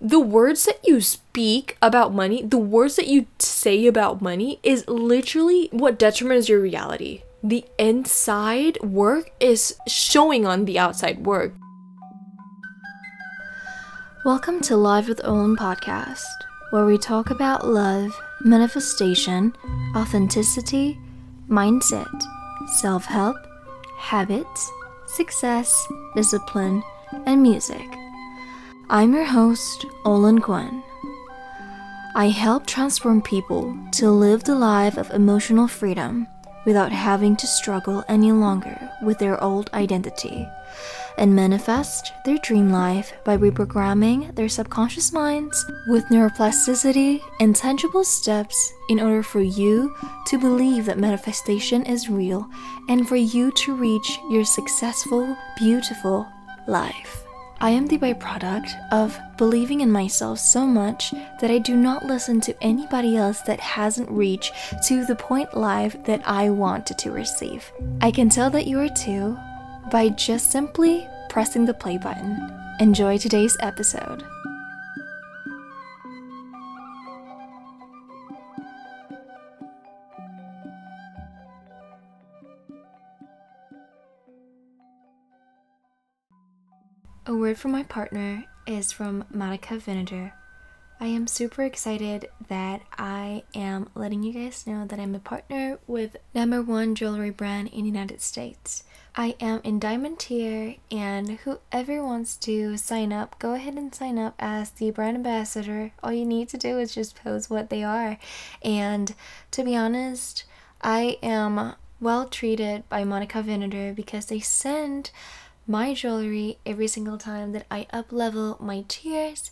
the words that you speak about money, the words that you say about money is literally what determines your reality. The inside work is showing on the outside work. Welcome to Live with Olin podcast, where we talk about love, manifestation, authenticity, mindset, self help, habits, success, discipline, and music. I'm your host, Olin Quinn. I help transform people to live the life of emotional freedom without having to struggle any longer with their old identity and manifest their dream life by reprogramming their subconscious minds with neuroplasticity and tangible steps in order for you to believe that manifestation is real and for you to reach your successful, beautiful life. I am the byproduct of believing in myself so much that I do not listen to anybody else that hasn't reached to the point life that I wanted to receive. I can tell that you are too by just simply pressing the play button. Enjoy today's episode. A word from my partner is from Monica Vinader. I am super excited that I am letting you guys know that I'm a partner with number one jewelry brand in the United States. I am in diamond tier, and whoever wants to sign up, go ahead and sign up as the brand ambassador. All you need to do is just pose what they are. And to be honest, I am well treated by Monica Vinader because they send my jewelry every single time that I up level my tiers.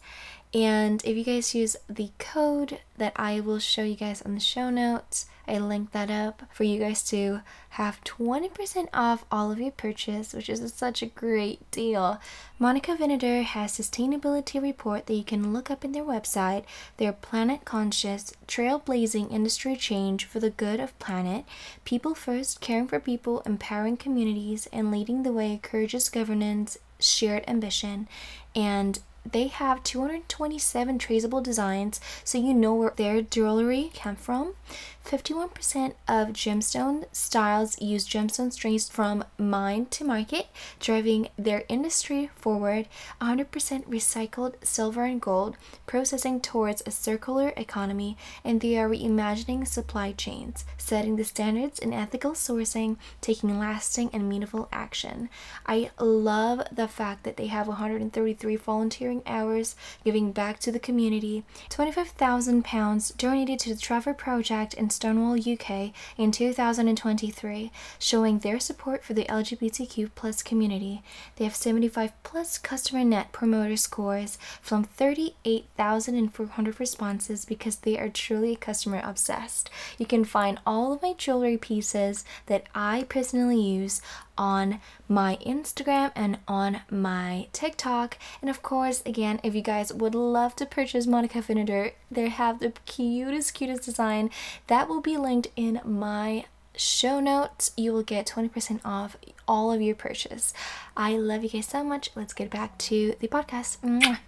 And if you guys use the code that I will show you guys on the show notes, I link that up for you guys to have 20% off all of your purchase, which is such a great deal. Monica Vinader has sustainability report that you can look up in their website. Their planet conscious, trailblazing industry change for the good of planet, people first, caring for people, empowering communities, and leading the way, courageous governance, shared ambition, and they have 227 traceable designs so you know where their jewelry came from. 51% of gemstone styles use gemstone strings from mine to market, driving their industry forward. 100% recycled silver and gold, processing towards a circular economy, and they are reimagining supply chains, setting the standards in ethical sourcing, taking lasting and meaningful action. I love the fact that they have 133 volunteering hours giving back to the community, 25,000 pounds donated to the Trevor Project and Stonewall UK in 2023, showing their support for the LGBTQ plus community. They have 75 plus customer net promoter scores from 38,400 responses because they are truly customer obsessed. You can find all of my jewelry pieces that I personally use on my Instagram and on my TikTok. And of course, again, if you guys would love to purchase Monica Vinader, they have the cutest, cutest design that will be linked in my show notes. You will get 20% off all of your purchase. I love you guys so much. Let's get back to the podcast. Mwah.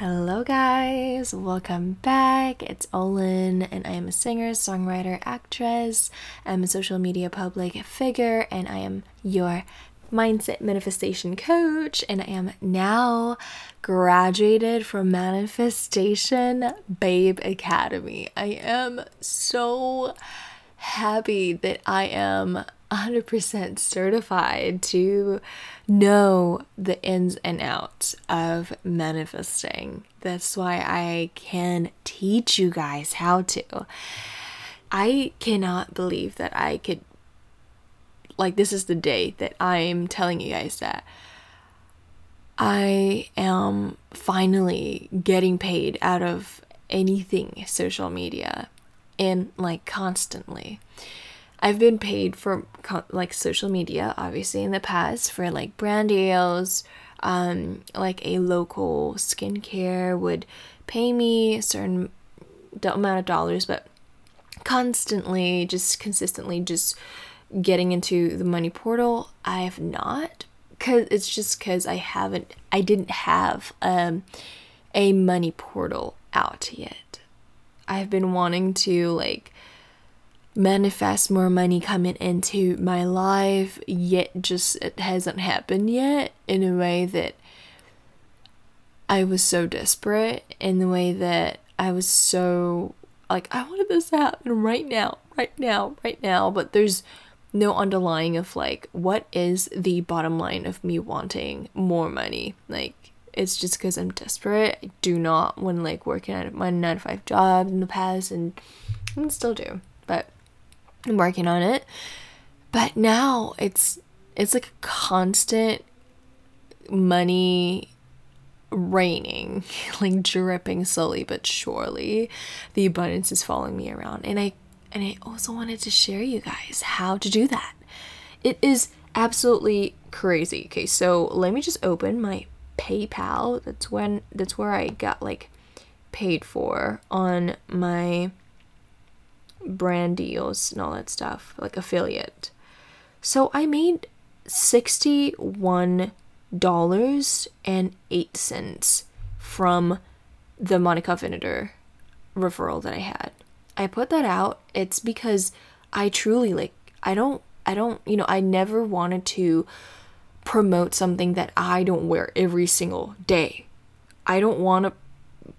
Hello, guys, welcome back. It's Olin, and I am a singer, songwriter, actress. I'm a social media public figure, and I am your mindset manifestation coach. And I am now graduated from Manifestation Babe Academy. I am so happy that I am 100% certified to know the ins and outs of manifesting. That's why I can teach you guys how to. I cannot believe that I could, like, this is the day that I'm telling you guys that I am finally getting paid out of anything social media and like constantly. I've been paid for like social media, obviously, in the past for like brand deals. Um, like a local skincare would pay me a certain amount of dollars, but constantly, just consistently, just getting into the money portal, I have not. Cause it's just cause I haven't, I didn't have um, a money portal out yet. I've been wanting to like manifest more money coming into my life, yet just it hasn't happened yet in a way that I was so desperate, in the way that I was so like, I wanted this to happen right now, right now, right now, but there's no underlying of like, what is the bottom line of me wanting more money? Like, it's just because I'm desperate. I do not want like working at my nine to five job in the past, and I still do, but I'm working on it. But now it's it's like a constant money raining, like dripping slowly but surely. The abundance is following me around, and I and I also wanted to share you guys how to do that. It is absolutely crazy. Okay, so let me just open my PayPal. That's when that's where I got like paid for on my brand deals and all that stuff, like affiliate. So I made sixty-one dollars and eight cents from the Monica Vinader referral that I had. I put that out. It's because I truly like I don't I don't you know I never wanted to promote something that I don't wear every single day. I don't want to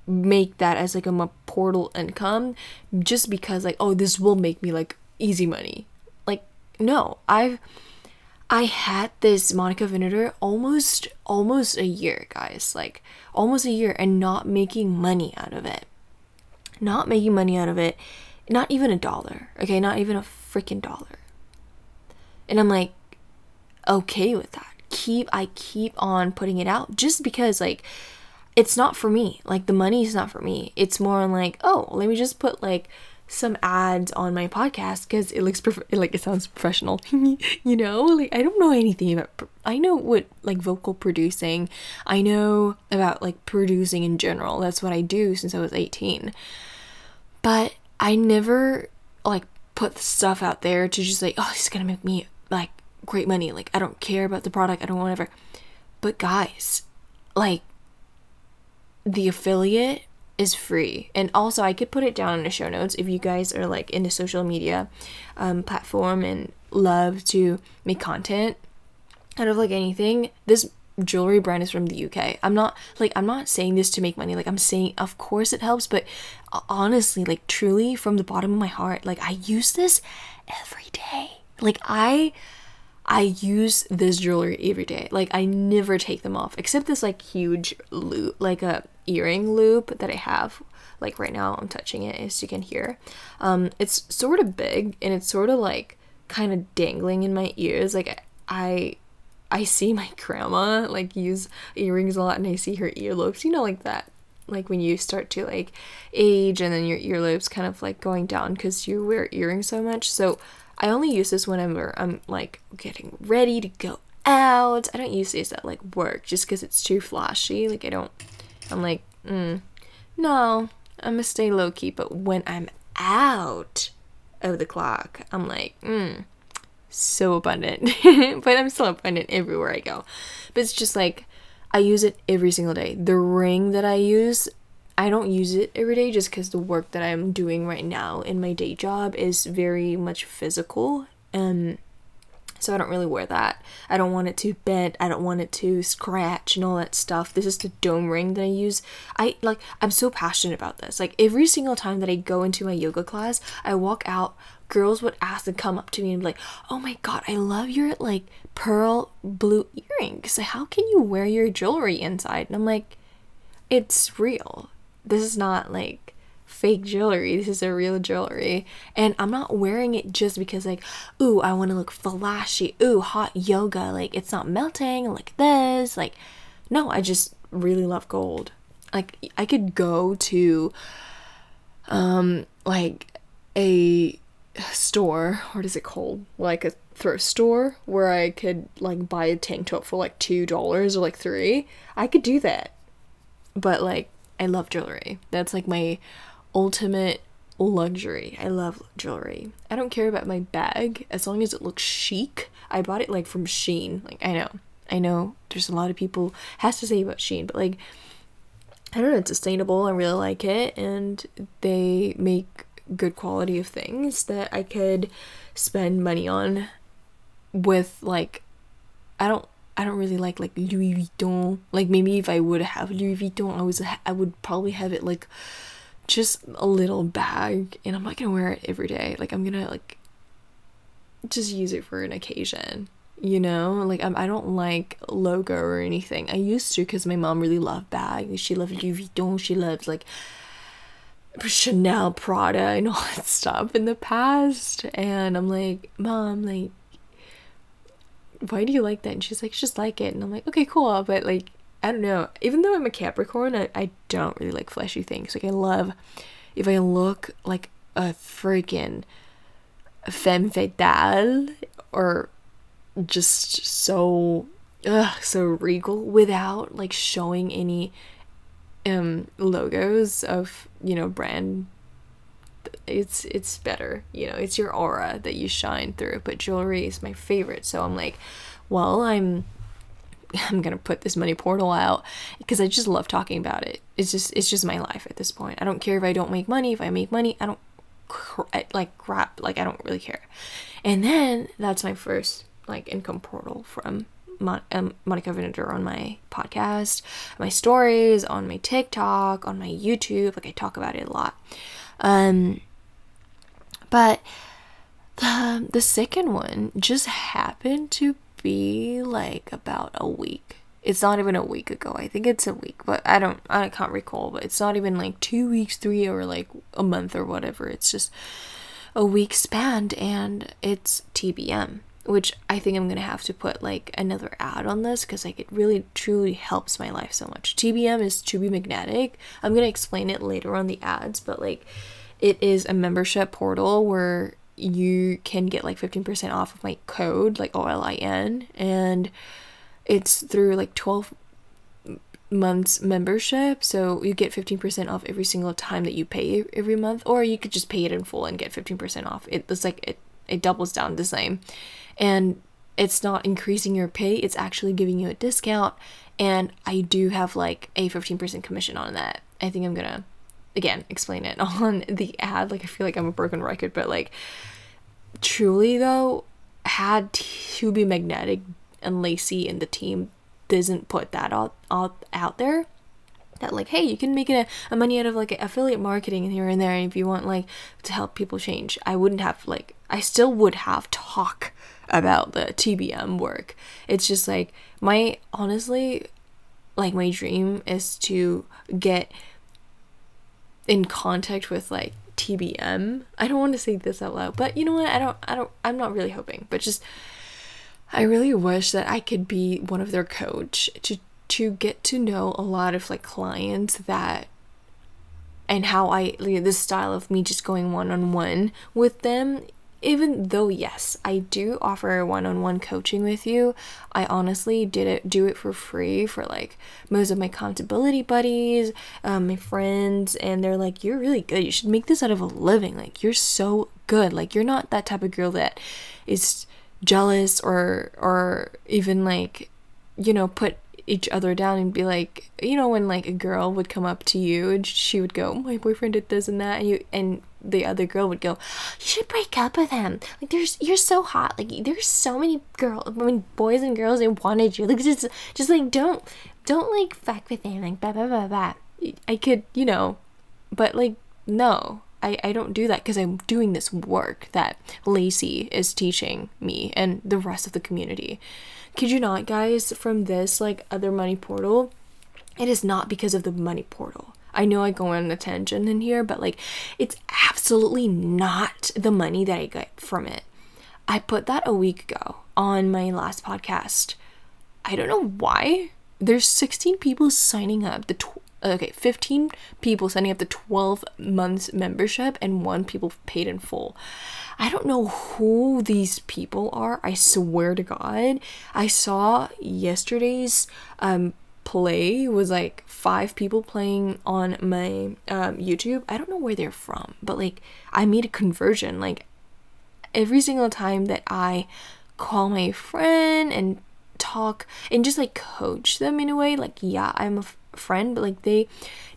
make that as like a portal income just because like oh this will make me like easy money. Like no, I've I had this Monica Vinader almost almost a year, guys. Like almost a year and not making money out of it. Not making money out of it. Not even a dollar. Okay, not even a freaking dollar. And I'm like okay with that. Keep I keep on putting it out just because like it's not for me. Like the money is not for me. It's more like, oh, let me just put like some ads on my podcast because it looks prof- like it sounds professional you know? Like i don't know anything about i know what like vocal producing. I know about like producing in general. That's what i do since i was 18 but i never like put stuff out there to just like oh this is gonna make me like great money. Like i don't care about the product. I don't want whatever. But guys like the affiliate is free. And also, I could put it down in the show notes if you guys are like into social media um, platform and love to make content out of like anything. This jewelry brand is from the UK. I'm not like I'm not saying this to make money. Like I'm saying of course it helps, but honestly, like truly from the bottom of my heart, like I use this every day. Like I I use this jewelry every day. Like I never take them off except this like huge loop, like a earring loop that I have. Like right now, I'm touching it as you can hear. Um, it's sort of big and it's sort of like kind of dangling in my ears. Like I, I see my grandma like use earrings a lot, and I see her earlobes. You know, like that. Like when you start to like age, and then your earlobes kind of like going down because you wear earrings so much. So I only use this whenever I'm like getting ready to go out. I don't use this at like work just because it's too flashy. Like I don't I'm like, mm, no, I'm gonna stay low key. But when I'm out of the clock, I'm like, mm, so abundant. but I'm still abundant everywhere I go. But it's just like, I use it every single day. The ring that I use, I don't use it every day just because the work that I'm doing right now in my day job is very much physical. And so I don't really wear that. I don't want it to bend. I don't want it to scratch and all that stuff. This is the dome ring that I use. I like I'm so passionate about this. Like every single time that I go into my yoga class, I walk out, girls would ask and come up to me and be like, "Oh my god, I love your like pearl blue earrings. How can you wear your jewelry inside?" And I'm like, "It's real. This is not like fake jewelry. This is a real jewelry. And I'm not wearing it just because, like, ooh, I want to look flashy. Ooh, hot yoga. Like, it's not melting like this. Like, no, I just really love gold. Like, I could go to, um, like a store. What is it called? Like a thrift store where I could like buy a tank top for like two dollars or like three. I could do that. But like I love jewelry. That's like my ultimate luxury. I love jewelry. I don't care about my bag as long as it looks chic. I bought it like from Shein. Like I know. I know there's a lot of people has to say about Shein, but like I don't know, it's sustainable. I really like it and they make good quality of things that I could spend money on with like I don't I don't really like like Louis Vuitton. Like maybe if I would have Louis Vuitton, I was I would probably have it like just a little bag, and I'm not gonna wear it every day. Like I'm gonna like just use it for an occasion. You know, like I'm, I don't like logo or anything. I used to because my mom really loved bags. She loved Louis Vuitton. She loved like Chanel, Prada, and all that stuff in the past. And I'm like, mom, like why do you like that? And she's like, just like it. And I'm like, okay, cool. But like, I don't know. Even though I'm a Capricorn, I, I don't really like fleshy things. Like, I love if I look like a freaking femme fatale or just so, ugh, so regal without like showing any um logos of, you know, brand it's it's better you know it's your aura that you shine through but jewelry is my favorite so i'm like well i'm i'm gonna put this money portal out because i just love talking about it it's just it's just my life at this point i don't care if i don't make money if i make money i don't like crap like i don't really care and then that's my first like income portal from Mon- um, Monica Vinader on my podcast, my stories, on my TikTok, on my YouTube. Like I talk about it a lot. Um, but the the second one just happened to be like about a week. It's not even a week ago. I think it's a week, but I don't I can't recall, but it's not even like 2 weeks, 3 or like a month or whatever. It's just a week span and it's TBM which I think I'm gonna have to put like another ad on this because like it really truly helps my life so much. TBM is to be magnetic. I'm gonna explain it later on the ads, but like it is a membership portal where you can get like 15% off of my code, like OLIN, and it's through like 12 months membership so you get 15% off every single time that you pay every month or you could just pay it in full and get 15% off. It, it's like it, it doubles down the same. And it's not increasing your pay it's actually giving you a discount and i do have like a 15% commission on that. I think i'm gonna again explain it on the ad. Like i feel like i'm a broken record but like truly though had to be magnetic and lacey and the team doesn't put that out, out, out there. That like hey you can make a, a money out of like affiliate marketing here and there if you want like to help people change. I wouldn't have like i still would have talk about the TBM work. It's just like my honestly like my dream is to get in contact with like TBM. I don't want to say this out loud, but you know what? I don't I don't I'm not really hoping, but just I really wish that I could be one of their coach to to get to know a lot of like clients that and how I like, this style of me just going one on one with them even though yes i do offer one-on-one coaching with you i honestly did it do it for free for like most of my accountability buddies um, my friends and they're like you're really good. You should make this out of a living. Like you're so good. Like you're not that type of girl that is jealous or or even like you know put each other down and be like you know when like a girl would come up to you and she would go my boyfriend did this and that and you and the other girl would go, "You should break up with him. Like, there's you're so hot. Like, there's so many girls, I mean, boys and girls, they wanted you. Like, just just like don't don't like fuck with him. Like, blah blah blah blah. I could, you know, but like no, I I don't do that because I'm doing this work that Lacey is teaching me and the rest of the community. Could you not, guys? From this like other money portal, it is not because of the money portal I know I go on a tangent in here, but like it's absolutely not the money that I get from it. I put that a week ago on my last podcast. I don't know why. There's 16 people signing up. The tw- okay, 15 people signing up the 12 months membership and one people paid in full. I don't know who these people are. I swear to God. I saw yesterday's um play was like five people playing on my um, YouTube. I don't know where they're from, but like I made a conversion. Like every single time that I call my friend and talk and just like coach them in a way, like yeah, I'm a f- friend, but like they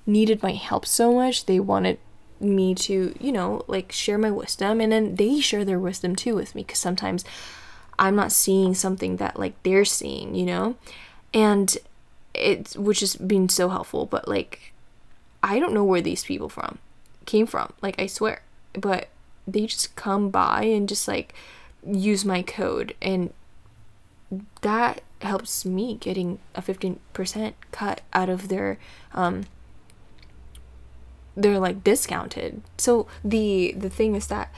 needed my help so much, they wanted me to, you know, like share my wisdom and then they share their wisdom too with me because sometimes I'm not seeing something that like they're seeing, you know? And it's which has been so helpful, but like I don't know where these people from came from. Like I swear. But they just come by and just like use my code and that helps me getting a 15% cut out of their um they're like discounted. So the the thing is that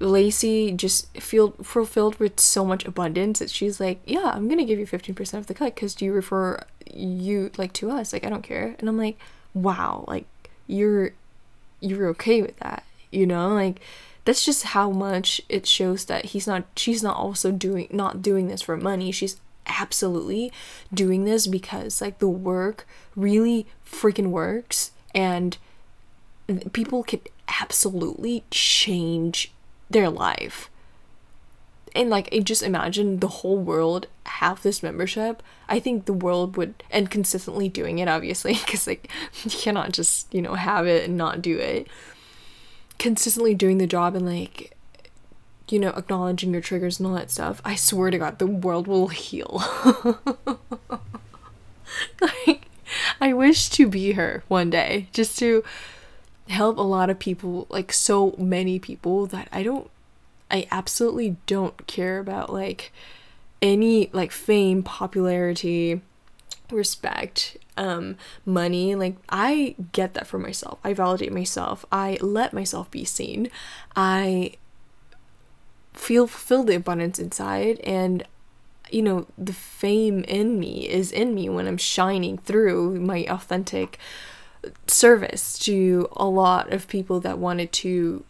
Lacey just feel fulfilled with so much abundance that she's like, yeah, I'm gonna give you 15% of the cut because you refer you like to us. Like I don't care. And I'm like, wow, like you're you're okay with that, you know? Like that's just how much it shows that he's not she's not also doing not doing this for money. She's absolutely doing this because like the work really freaking works and people can absolutely change their life. And like, just imagine the whole world have this membership. I think the world would, and consistently doing it, obviously, because like, you cannot just, you know, have it and not do it. Consistently doing the job and like, you know, acknowledging your triggers and all that stuff. I swear to God, the world will heal. like, I wish to be her one day, just to help a lot of people, like so many people that I don't, I absolutely don't care about like any like fame, popularity, respect, um, money. Like I get that for myself. I validate myself. I let myself be seen. I feel fulfill the abundance inside and you know the fame in me is in me when i'm shining through my authentic service to a lot of people that wanted to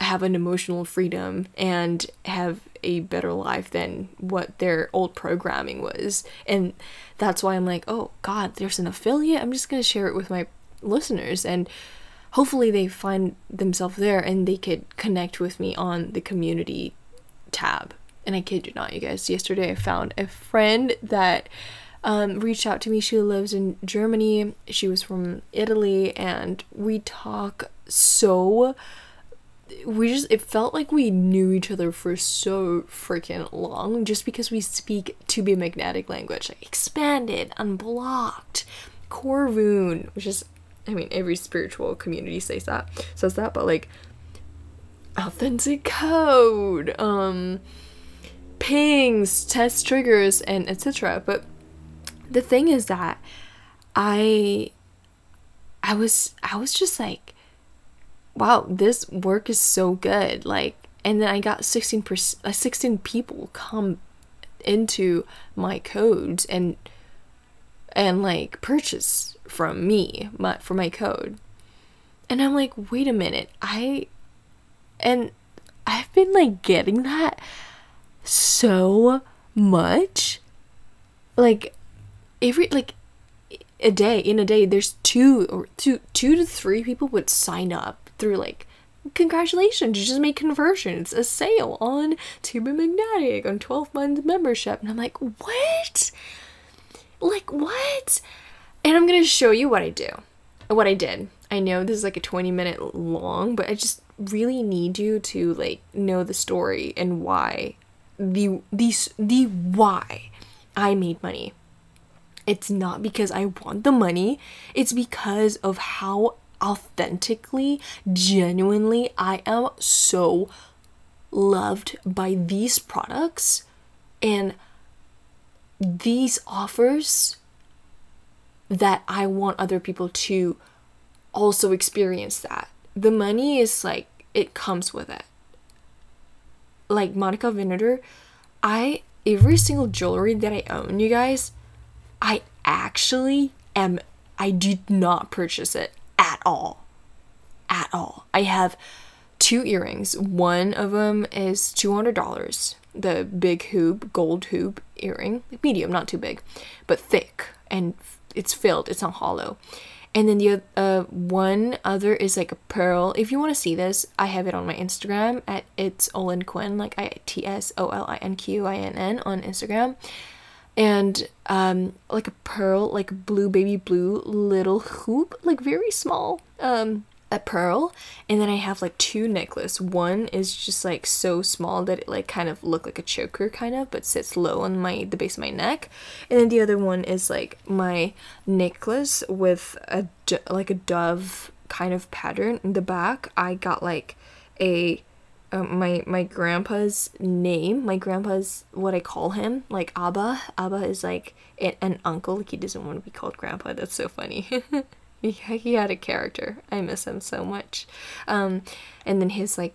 have an emotional freedom and have a better life than what their old programming was. And that's why I'm like, oh God, there's an affiliate. I'm just going to share it with my listeners. And hopefully they find themselves there and they could connect with me on the community tab. And I kid you not, you guys, yesterday I found a friend that um, reached out to me. She lives in Germany. She was from Italy, and we talk so. We just, it felt like we knew each other for so freaking long just because we speak to be magnetic language, like expanded, unblocked, core wound, which is, I mean, every spiritual community says that, says that, but like, authentic code, um, pings, test triggers, and etc. But the thing is that I I was I was just like wow, this work is so good. Like and then I got 16 uh, 16 people come into my codes and and like purchase from me my, for my code. And I'm like, "Wait a minute. I and I've been like getting that so much. Like every like a day in a day there's two or two two to three people would sign up through like congratulations you just made conversions a sale on To Be Magnetic on 12 month membership. And I'm like what? Like what? And I'm gonna show you what I do what I did. I know this is like a 20 minute long but I just really need you to like know the story and why the these the why I made money it's not because I want the money, it's because of how authentically, genuinely I am so loved by these products and these offers that I want other people to also experience that. The money is like, it comes with it. Like Monica Vinader, I, every single jewelry that I own, you guys, I actually am, I did not purchase it at all. At all. I have two earrings. One of them is $200. The big hoop, gold hoop earring, medium, not too big, but thick. and it's filled. It's not hollow. And then the uh, one other is like a pearl. If you want to see this, I have it on my Instagram at it's Olin Quinn, like I T S O L I N Q I N N on Instagram. And um, like a pearl, like blue baby blue little hoop, like very small. Um, a pearl. And then i have like two necklace. One is just like so small that it like kind of look like a choker kind of but sits low on my the base of my neck. And then the other one is like my necklace with a like a dove kind of pattern in the back. I got like a um, my my grandpa's name my grandpa's what i call him like abba. Abba is like an uncle. Like he doesn't want to be called grandpa. That's so funny. He, he had a character. I miss him so much. Um, and then his like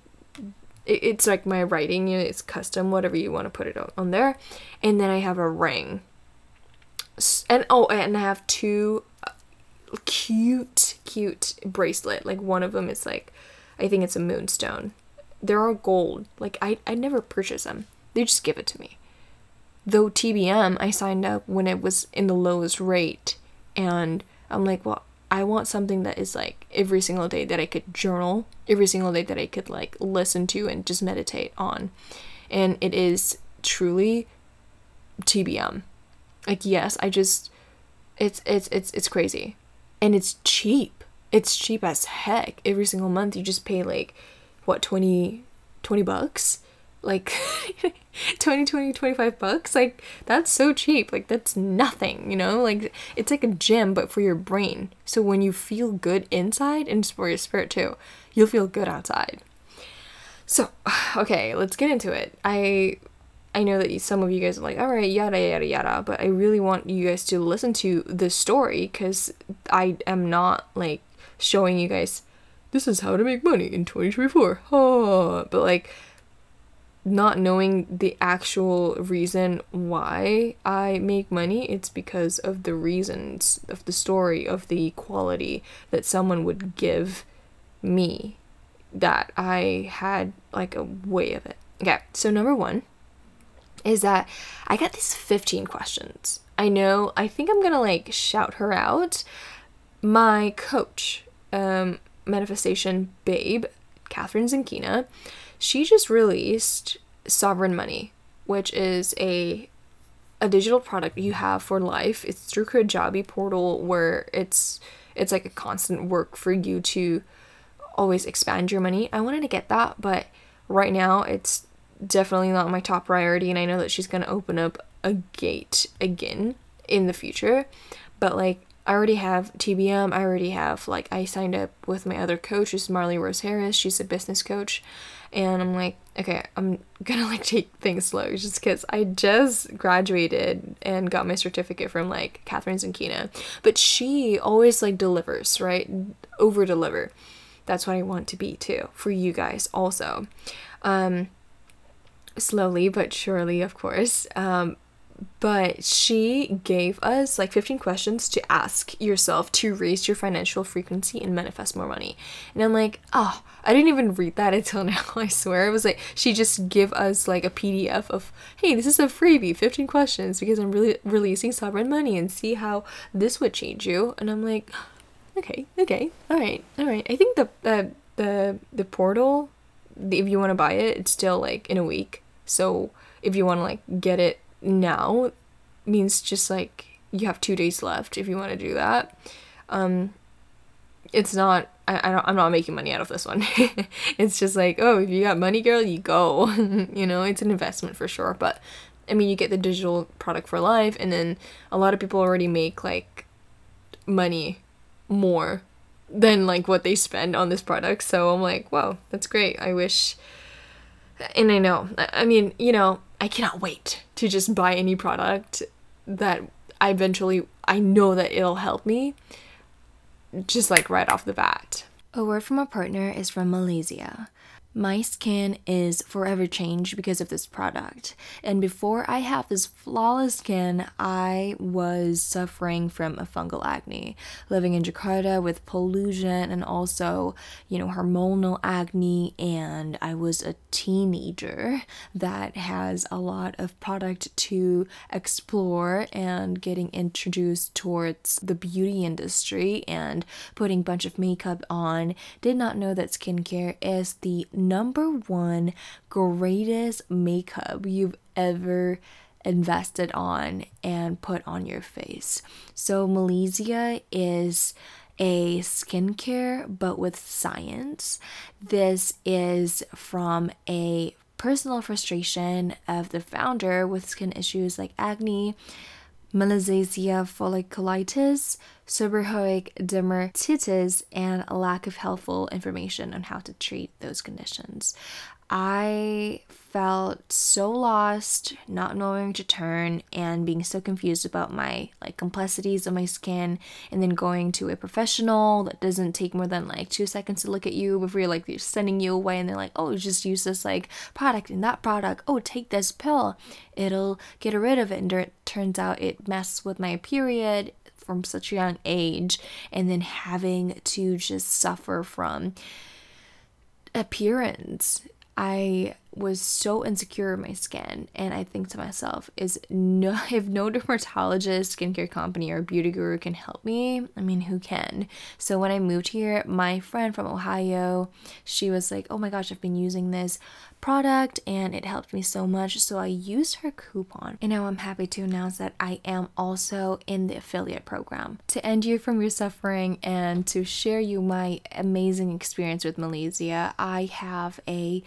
it, it's like my writing you know, it's custom whatever you want to put it on, on there. And then i have a ring. And oh and i have two uh, cute cute bracelet. Like one of them is like i think it's a moonstone they're all gold like i i never purchase them they just give it to me though tbm i signed up when it was in the lowest rate and i'm like well I want something that is like every single day that I could journal, every single day that I could like listen to and just meditate on. And it is truly TBM. Like yes, I just it's it's it's it's crazy. And it's cheap. It's cheap as heck. Every single month you just pay like what 20 20 bucks? Like 20 20 25 bucks? Like that's so cheap. Like that's nothing you know? Like it's like a gym but for your brain. So when you feel good inside and for your spirit too you'll feel good outside. So okay let's get into it. I i know that some of you guys are like all right yada yada yada but i really want you guys to listen to the story because i am not like showing you guys this is how to make money in 2024 oh, but like not knowing the actual reason why I make money, it's because of the reasons of the story, of the quality that someone would give me that I had like a way of it. Okay, so number one is that I got these 15 questions. I know, I think I'm gonna like shout her out. My coach, um, Manifestation Babe, Kathrin Zenkina, she just released Sovereign Money, which is a a digital product you have for life. It's through Kajabi portal where it's it's like a constant work for you to always expand your money. I wanted to get that, but right now it's definitely not my top priority and I know that she's going to open up a gate again in the future. But like I already have TBM. I already have like I signed up with my other coach, is Marley Rose Harris. She's a business coach, and I'm like, okay, I'm gonna like take things slow just because I just graduated and got my certificate from like Kathrin Zenkina, but she always like delivers right, over deliver. That's what I want to be too for you guys also. Um, slowly but surely, of course. Um, but she gave us like 15 questions to ask yourself to raise your financial frequency and manifest more money. And I'm like, oh, I didn't even read that until now, I swear. It was like she just give us like a PDF of, hey, this is a freebie, 15 questions because I'm really releasing sovereign money and see how this would change you. And I'm like, okay, okay, all right, all right. I think the uh, the the portal, if you want to buy it, it's still like in a week. So if you want to like get it now means just like you have two days left if you want to do that. Um, it's not. I, I don't, I'm not making money out of this one. it's just like, oh, if you got money, girl, you go. you know, it's an investment for sure. But I mean, you get the digital product for life, and then a lot of people already make like money more than like what they spend on this product. So I'm like, wow, that's great. I wish. And I know. I mean, you know, I cannot wait to just buy any product that I eventually I know that it'll help me just like right off the bat. A word from a partner is from Malaysia. My skin is forever changed because of this product. And before I have this flawless skin, I was suffering from a fungal acne, living in Jakarta with pollution and also, you know, hormonal acne. And I was a teenager that has a lot of product to explore and getting introduced towards the beauty industry and putting a bunch of makeup on. Did not know that skincare is the number one greatest makeup you've ever invested on and put on your face. So, Malesia is a skincare but with science. This is from a personal frustration of the founder with skin issues like acne, malassezia folliculitis, seborrheic dermatitis, and a lack of helpful information on how to treat those conditions. I felt so lost, not knowing where to turn, and being so confused about my like complexities of my skin, and then going to a professional that doesn't take more than like two seconds to look at you before you're like they're sending you away, and they're like, oh, just use this like product and that product. Oh, take this pill, it'll get rid of it. And it turns out it messes with my period from such a young age, and then having to just suffer from appearance I was so insecure of my skin and I think to myself is no if no dermatologist, skincare company or beauty guru can help me, I mean who can? So when I moved here, my friend from Ohio, she was like, "Oh my gosh, I've been using this product and it helped me so much." So I used her coupon. And now I'm happy to announce that I am also in the affiliate program. To end you from your suffering and to share you my amazing experience with Malaysia, I have a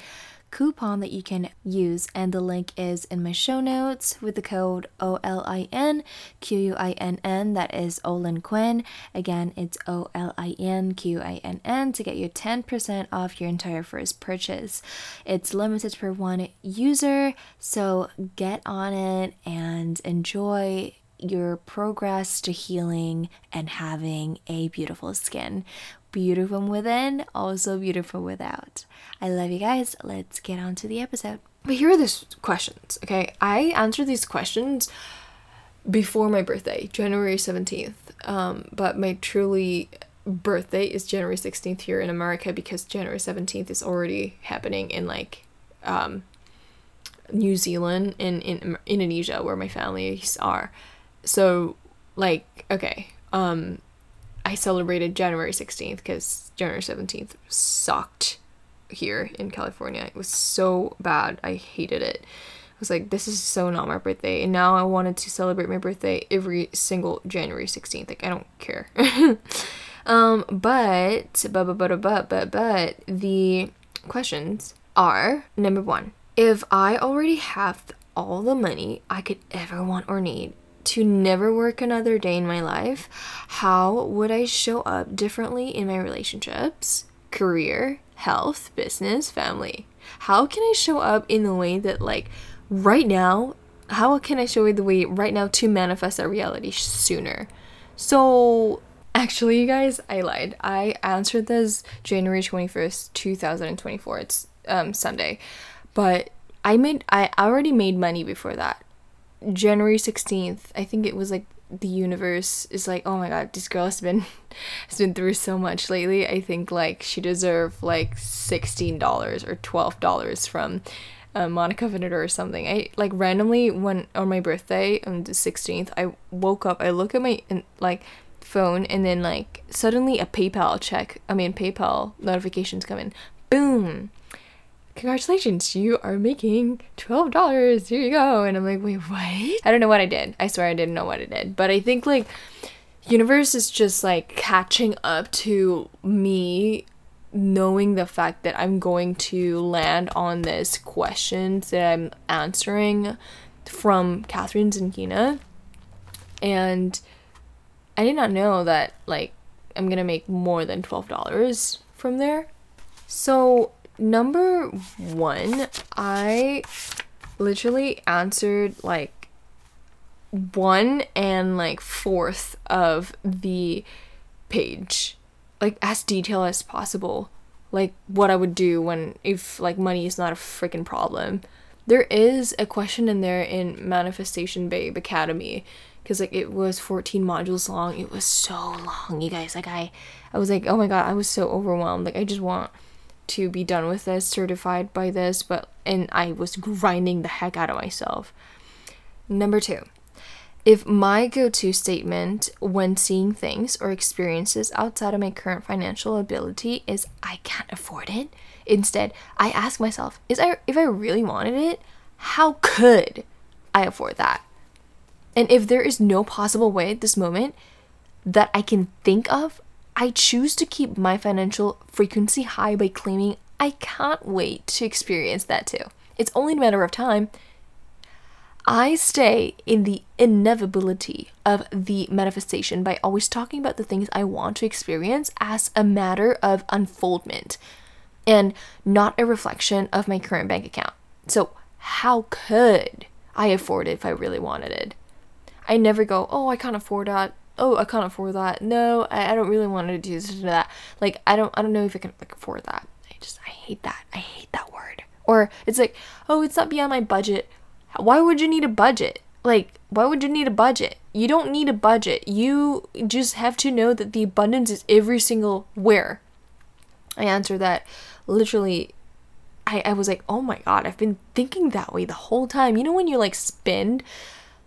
coupon that you can use, and the link is in my show notes with the code O L I N Q U I N N. That is Olin Quinn. Again, it's O L I N Q I N N to get you 10% off your entire first purchase. It's limited for one user, so get on it and enjoy your progress to healing and having a beautiful skin. Beautiful within, also beautiful without. I love you guys. Let's get on to the episode. But here are the questions, okay? I answered these questions before my birthday, January 17th. Um, but my truly birthday is January 16th here in America because January 17th is already happening in like um, New Zealand and in, in Indonesia where my families are. So like okay, um I celebrated January 16th because January 17th sucked here in California. It was so bad. I hated it. I was like, this is so not my birthday. And now I wanted to celebrate my birthday every single January 16th. Like, I don't care. um, but, but, but, but, but, but, but, the questions are number one, if I already have all the money I could ever want or need, to never work another day in my life, how would I show up differently in my relationships, career, health, business, family? How can I show up in the way that, like, right now, how can I show you the way right now to manifest that reality sooner? So, actually, you guys, I lied. I answered this January 21st, 2024. It's um, Sunday. But I made, I already made money before that. January 16th, I think it was like the universe is like, oh my god, this girl has been has been through so much lately. I think like she deserved like sixteen dollars or twelve dollars from uh, Monica Vinader or something. I like randomly when on my birthday on the sixteenth, I woke up. I look at my like phone and then like suddenly a PayPal check. I mean PayPal notifications come in. Boom congratulations, you are making $12. Here you go. And I'm like, wait, what? I don't know what I did. I swear I didn't know what I did. But I think like universe is just like catching up to me knowing the fact that I'm going to land on this questions that I'm answering from Kathrin Zenkina. And I did not know that like I'm gonna make more than twelve dollars from there. So number one, I literally answered like one and like fourth of the page, like as detailed as possible. like what I would do when if like money is not a freaking problem. There is a question in there in Manifestation Babe Academy because like it was 14 modules long. It was so long, you guys. Like I I was like, "Oh my god, I was so overwhelmed. Like I just want to be done with this, certified by this, but and I was grinding the heck out of myself." Number 2. If my go to statement when seeing things or experiences outside of my current financial ability is I can't afford it, instead, I ask myself, is I if I really wanted it, how could I afford that? And if there is no possible way at this moment that I can think of, I choose to keep my financial frequency high by claiming I can't wait to experience that too. It's only a matter of time I stay in the inevitability of the manifestation by always talking about the things I want to experience as a matter of unfoldment and not a reflection of my current bank account. So, how could I afford it if I really wanted it? I never go, oh, I can't afford that. Oh, I can't afford that. No, I, I don't really want to do this that. Like, I don't, I don't know if I can like afford that. I just, I hate that. I hate that word. Or it's like, oh, it's not beyond my budget. Why would you need a budget? Like, why would you need a budget? You don't need a budget. You just have to know that the abundance is every single where. I answer that literally. I, I was like, oh my god, I've been thinking that way the whole time. You know, when you like spend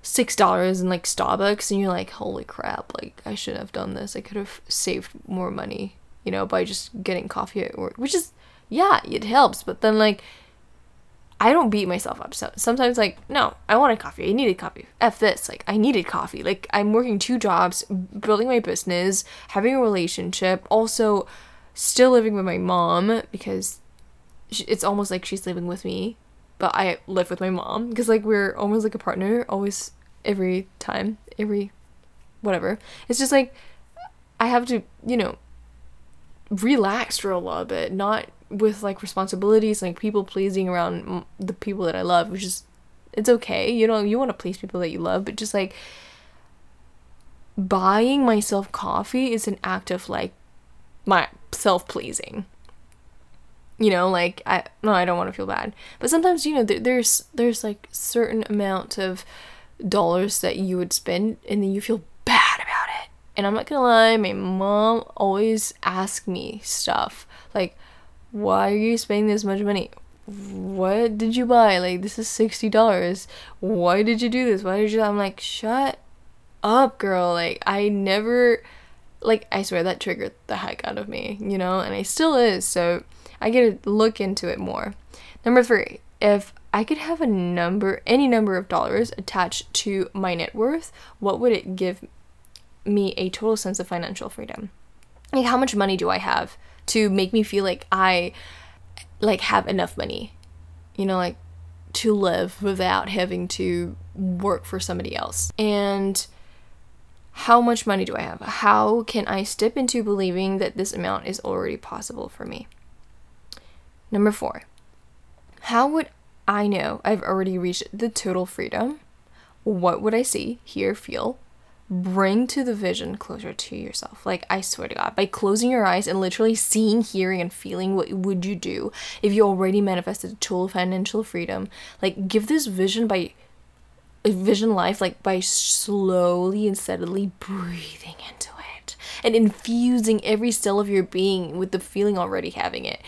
six dollars in like Starbucks and you're like, holy crap, like I should have done this. I could have saved more money, you know, by just getting coffee at work. Which is, yeah, it helps. But then like I don't beat myself up. So sometimes like, no, I wanted coffee. I needed coffee. F this. Like I needed coffee. Like I'm working two jobs, building my business, having a relationship, also still living with my mom because it's almost like she's living with me, but I live with my mom because like we're almost like a partner always every time, every whatever. It's just like I have to, you know, relax for a little bit, not with like responsibilities like people pleasing around the people that I love, which is it's okay. You know, you want to please people that you love, but just like buying myself coffee is an act of like my self-pleasing. You know, like I no, I don't want to feel bad. But sometimes, you know, there, there's there's like certain amount of dollars that you would spend and then you feel bad about it. And I'm not to lie, my mom always asks me stuff like why are you spending this much money? What did you buy? Like, this is $60. Why did you do this? Why did you? I'm like, shut up, girl. Like, I never, like, I swear that triggered the heck out of me, you know? And it still is. So I get to look into it more. Number three, if I could have a number, any number of dollars attached to my net worth, what would it give me a total sense of financial freedom? Like, how much money do I have? to make me feel like I like have enough money. You know, like to live without having to work for somebody else. And how much money do I have? How can I step into believing that this amount is already possible for me? Number four, how would I know I've already reached the total freedom? What would I see, hear, feel, bring to the vision closer to yourself. Like I swear to God, by closing your eyes and literally seeing, hearing, and feeling what would you do if you already manifested total financial freedom. Like give this vision by vision life like by slowly and steadily breathing into it and infusing every cell of your being with the feeling already having it.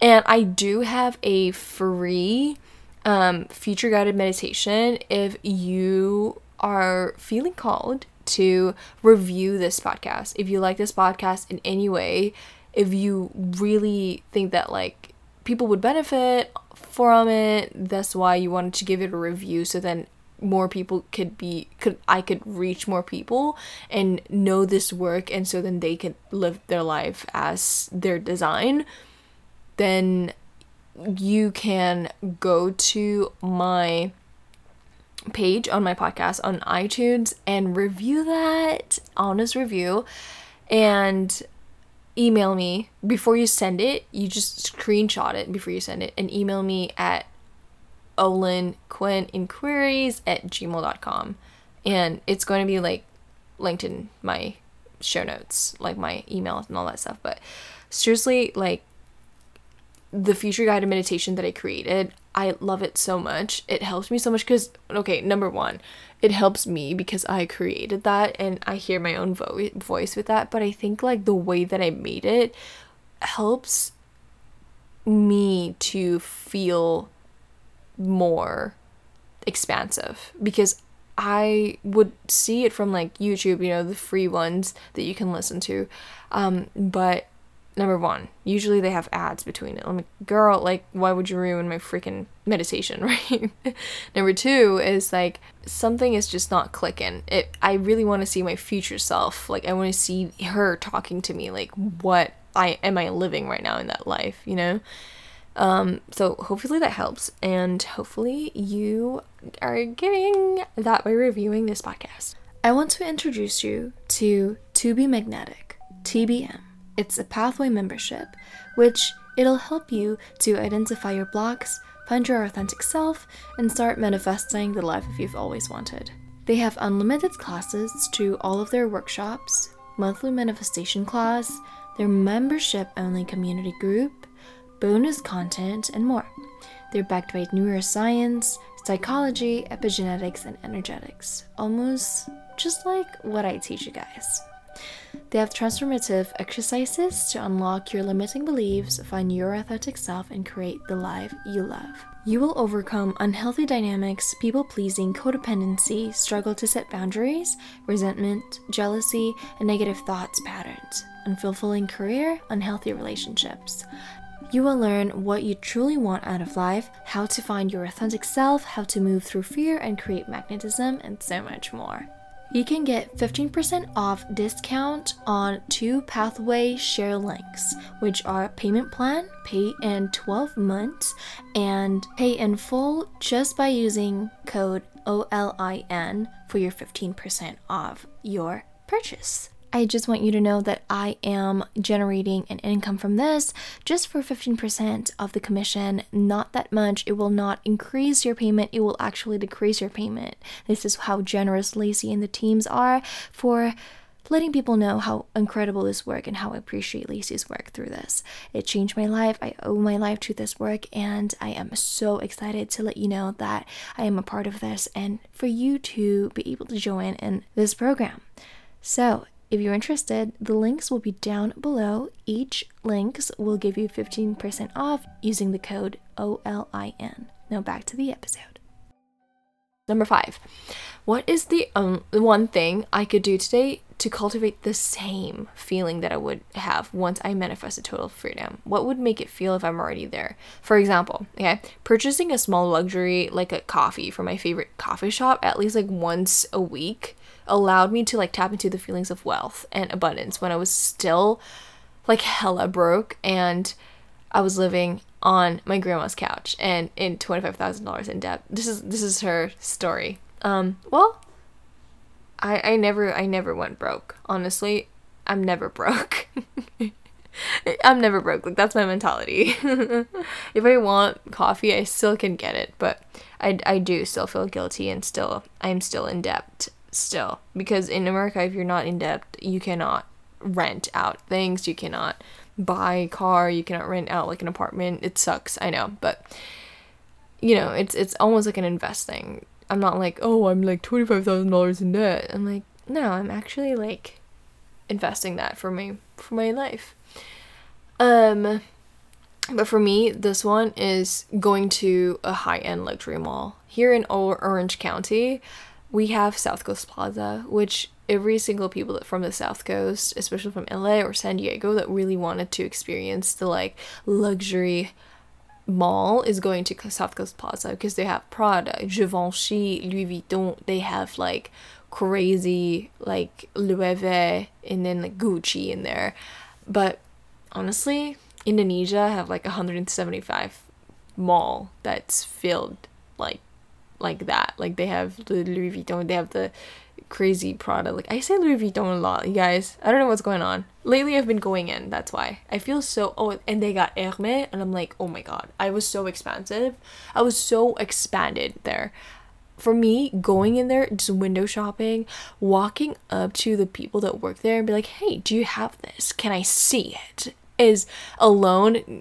And I do have a free um, future guided meditation if you are feeling called to review this podcast. If you like this podcast in any way, if you really think that like people would benefit from it, that's why you wanted to give it a review so then more people could be could I could reach more people and know this work and so then they could live their life as their design then you can go to my page on my podcast on iTunes and review that honest review and email me before you send it. You just screenshot it before you send it and email me at Olin inquiries at gmail.com. And it's going to be like linked in my show notes, like my email and all that stuff. But seriously, like the future guided meditation that I created, I love it so much. It helps me so much because, okay, number one, it helps me because I created that and I hear my own vo- voice with that. But I think like the way that I made it helps me to feel more expansive because I would see it from like YouTube, you know, the free ones that you can listen to. Um, but number one, usually they have ads between it. I'm like, girl, like, why would you ruin my freaking meditation, right? number two is like something is just not clicking. It. I really want to see my future self. Like, I want to see her talking to me. Like, what I am I living right now in that life? You know. Um, so hopefully that helps, and hopefully you are getting that by reviewing this podcast. I want to introduce you to To Be Magnetic, TBM. It's a pathway membership, which it'll help you to identify your blocks, find your authentic self, and start manifesting the life you've always wanted. They have unlimited classes to all of their workshops, monthly manifestation class, their membership only community group, bonus content, and more. They're backed by neuroscience, psychology, epigenetics, and energetics. Almost just like what I teach you guys. They have transformative exercises to unlock your limiting beliefs, find your authentic self, and create the life you love. You will overcome unhealthy dynamics, people pleasing, codependency, struggle to set boundaries, resentment, jealousy, and negative thoughts patterns, unfulfilling career, unhealthy relationships. You will learn what you truly want out of life, how to find your authentic self, how to move through fear and create magnetism, and so much more. You can get 15% off discount on two pathway share links, which are payment plan, pay in 12 months, and pay in full just by using code OLIN for your 15% off your purchase. I just want you to know that I am generating an income from this just for 15% of the commission. Not that much. It will not increase your payment, it will actually decrease your payment. This is how generous Lacy and the teams are for letting people know how incredible this work and how I appreciate Lacy's work through this. It changed my life. I owe my life to this work, and I am so excited to let you know that I am a part of this and for you to be able to join in this program. So, if you're interested, the links will be down below. Each links will give you 15% off using the code OLIN. Now back to the episode. Number five, what is the um, one thing I could do today to cultivate the same feeling that I would have once I manifested total freedom? What would make it feel if I'm already there? For example, okay, purchasing a small luxury like a coffee from my favorite coffee shop at least like once a week allowed me to like tap into the feelings of wealth and abundance when I was still like hella broke and I was living on my grandma's couch and in twenty five thousand dollars in debt. This is this is her story. Um, well, I I never I never went broke. Honestly, I'm never broke. I'm never broke. Like that's my mentality. if I want coffee, I still can get it, but I I do still feel guilty and still I'm still in debt still because in America if you're not in debt, you cannot rent out things, you cannot buy a car, you cannot rent out like an apartment. It sucks, I know, but you know, it's it's almost like an investing. I'm not like, "Oh, I'm like $25,000 in debt." I'm like, "No, I'm actually like investing that for my for my life." Um but for me, this one is going to a high-end luxury mall here in Orange County we have South Coast Plaza, which every single people that from the South Coast, especially from LA or San Diego, that really wanted to experience the like luxury mall is going to South Coast Plaza because they have Prada, Givenchy, Louis Vuitton. They have like crazy like Loewe and then like Gucci in there. But honestly, Indonesia have like 175 mall that's filled like like that. Like they have the Louis Vuitton, they have the crazy Prada. Like I say Louis Vuitton a lot, you guys. I don't know what's going on. Lately I've been going in, that's why. I feel so oh and they got Hermes and I'm like, oh my god. I was so expansive. I was so expanded there. For me, going in there, just window shopping, walking up to the people that work there and be like, hey, do you have this? Can I see it? Is alone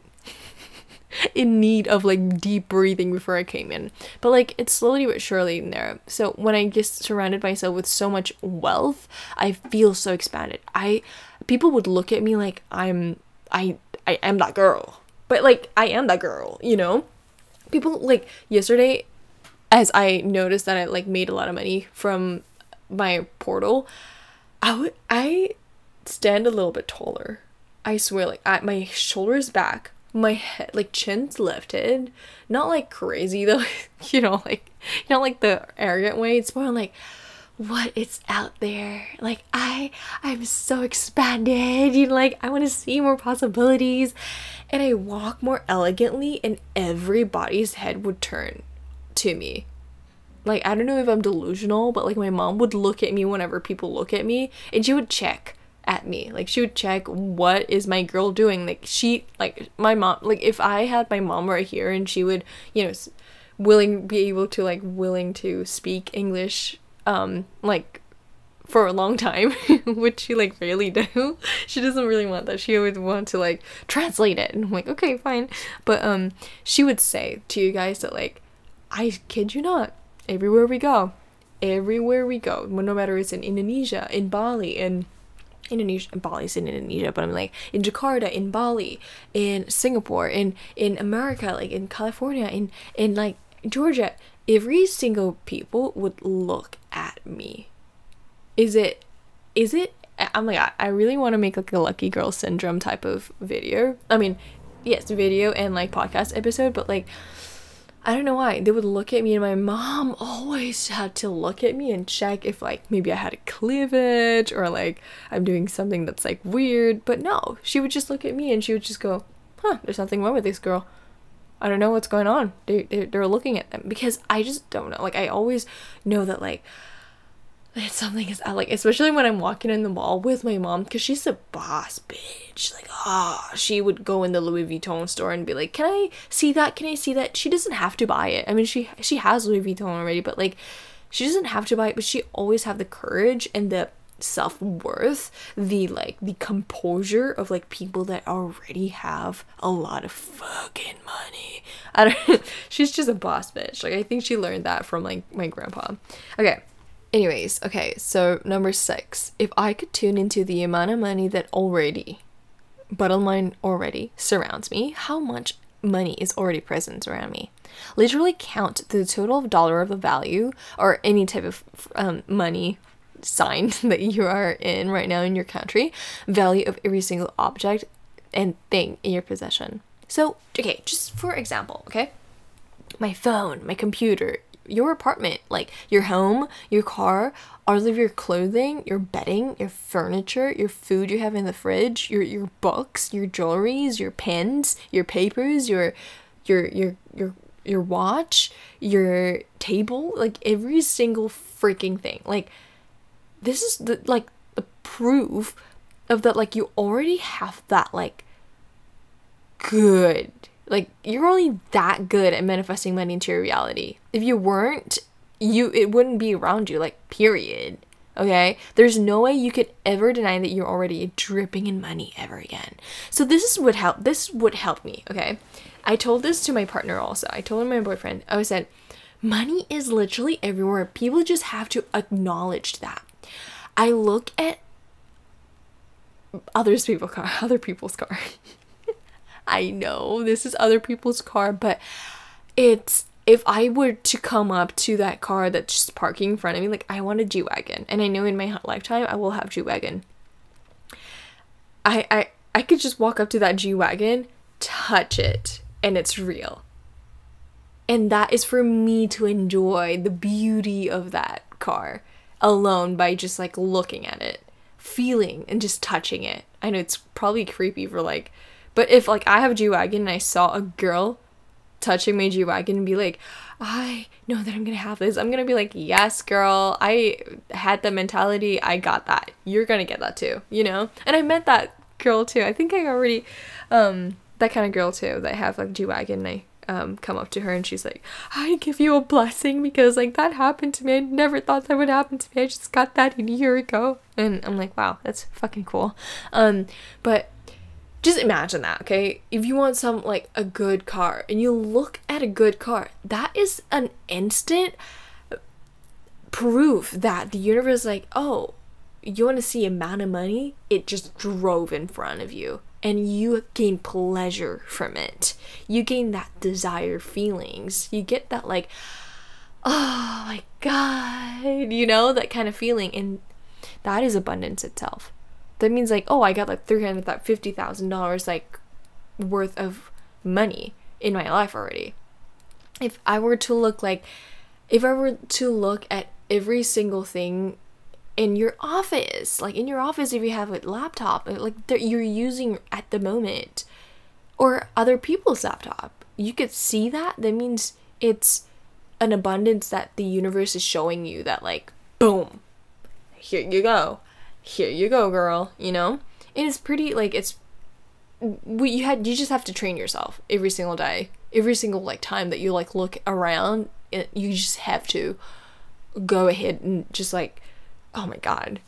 in need of like deep breathing before I came in. But like it's slowly but surely in there. So when I just surrounded myself with so much wealth, I feel so expanded. I people would look at me like I'm I I am that girl. But like I am that girl, you know? People like yesterday as I noticed that I like made a lot of money from my portal, I would I stand a little bit taller. I swear, like I, my shoulders back, my head like chin's lifted, not like crazy though, you know, like you know, like the arrogant way. It's more like what is out there. Like I I'm so expanded. You know, like I want to see more possibilities. And I walk more elegantly and everybody's head would turn to me. Like I don't know if I'm delusional, but like my mom would look at me whenever people look at me and she would check at me. Like she would check what is my girl doing. Like she like my mom like if I had my mom right here and she would, you know, willing be able to like willing to speak English um like for a long time, which she like rarely do. she doesn't really want that. She always want to like translate it. And I'm like, okay, fine. But um she would say to you guys that like I kid you not, everywhere we go, everywhere we go, no matter it's in Indonesia, in Bali, in Indonesia, Bali's in Indonesia, but I'm like in Jakarta, in Bali, in Singapore, in in America, like in California, in in like Georgia, every single people would look at me. Is it, is it? I'm like I really want to make like a lucky girl syndrome type of video. I mean, yes, video and like podcast episode, but like I don't know why. They would look at me, and my mom always had to look at me and check if, like, maybe I had a cleavage or, like, I'm doing something that's, like, weird. But no, she would just look at me and she would just go, huh, there's nothing wrong with this girl. I don't know what's going on. They, they, they're looking at them because I just don't know. Like, I always know that, like, it's something is like especially when I'm walking in the mall with my mom because she's a boss bitch. Like ah, oh, she would go in the Louis Vuitton store and be like, "Can I see that? Can I see that?" She doesn't have to buy it. I mean, she she has Louis Vuitton already, but like she doesn't have to buy it. But she always have the courage and the self worth, the like the composure of like people that already have a lot of fucking money. I don't. she's just a boss bitch. Like I think she learned that from like my grandpa. Okay. Anyways, okay, so number six. If I could tune into the amount of money that already, bottom line already, surrounds me, how much money is already present around me? Literally count the total dollar of the value or any type of um, money sign that you are in right now in your country, value of every single object and thing in your possession. So, okay, just for example, okay? My phone, my computer, your apartment, like your home, your car, all of your clothing, your bedding, your furniture, your food you have in the fridge, your your books, your jewelries, your pens, your papers, your your your your your watch, your table, like every single freaking thing. Like this is the like the proof of that like you already have that like good like you're only that good at manifesting money into your reality. If you weren't, you it wouldn't be around you, like period. Okay? There's no way you could ever deny that you're already dripping in money ever again. So this is what help this would help me, okay? I told this to my partner also. I told my boyfriend. I said, money is literally everywhere. People just have to acknowledge that. I look at others people car other people's car I know this is other people's car, but it's if I were to come up to that car that's just parking in front of me, like I want a G wagon, and I know in my lifetime I will have G wagon. I I I could just walk up to that G wagon, touch it, and it's real. And that is for me to enjoy the beauty of that car alone by just like looking at it, feeling and just touching it. I know it's probably creepy for like but if like I have a G wagon and I saw a girl touching my G wagon and be like, I know that I'm gonna have this, I'm gonna be like, yes, girl, I had the mentality, I got that. You're gonna get that too, you know? And I met that girl too. I think I already, um, that kind of girl too that I have like G wagon and I um, come up to her and she's like, I give you a blessing because like that happened to me. I never thought that would happen to me. I just got that a year ago. And I'm like, wow, that's fucking cool. Um, but just imagine that, okay? If you want some like a good car and you look at a good car, that is an instant proof that the universe is like, oh, you want to see amount of money? It just drove in front of you and you gain pleasure from it. You gain that desire feelings. You get that like oh my god, you know, that kind of feeling and that is abundance itself that means like oh i got like $350000 like worth of money in my life already. If i were to look like if i were to look at every single thing in your office like in your office if you have a laptop uh, like that you're using at the moment or other people's laptop you could see that? That means it's an abundance that the universe is showing you that like boom here you go here you go, girl, you know? And it's pretty like it's we you had you just have to train yourself every single day. Every single like time that you like look around, it, you just have to go ahead and just like oh my god.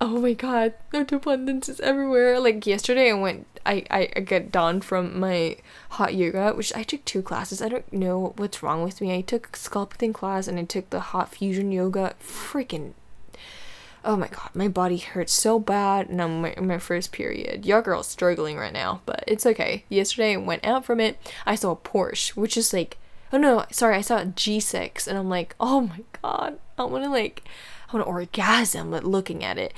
Oh my god, the abundance is everywhere. Like yesterday I went I, I, I got done from my hot yoga, which I took two classes. I don't know what's wrong with me. I took sculpting class and I took the hot fusion yoga. Freaking oh my god, my body hurts so bad and I'm in my first period. Your girl's struggling right now, but it's okay. Yesterday I went out from it. I saw a Porsche, which is like, oh no, sorry, I saw a G6 and I'm like, oh my god, I want to like, I want to orgasm but looking at it.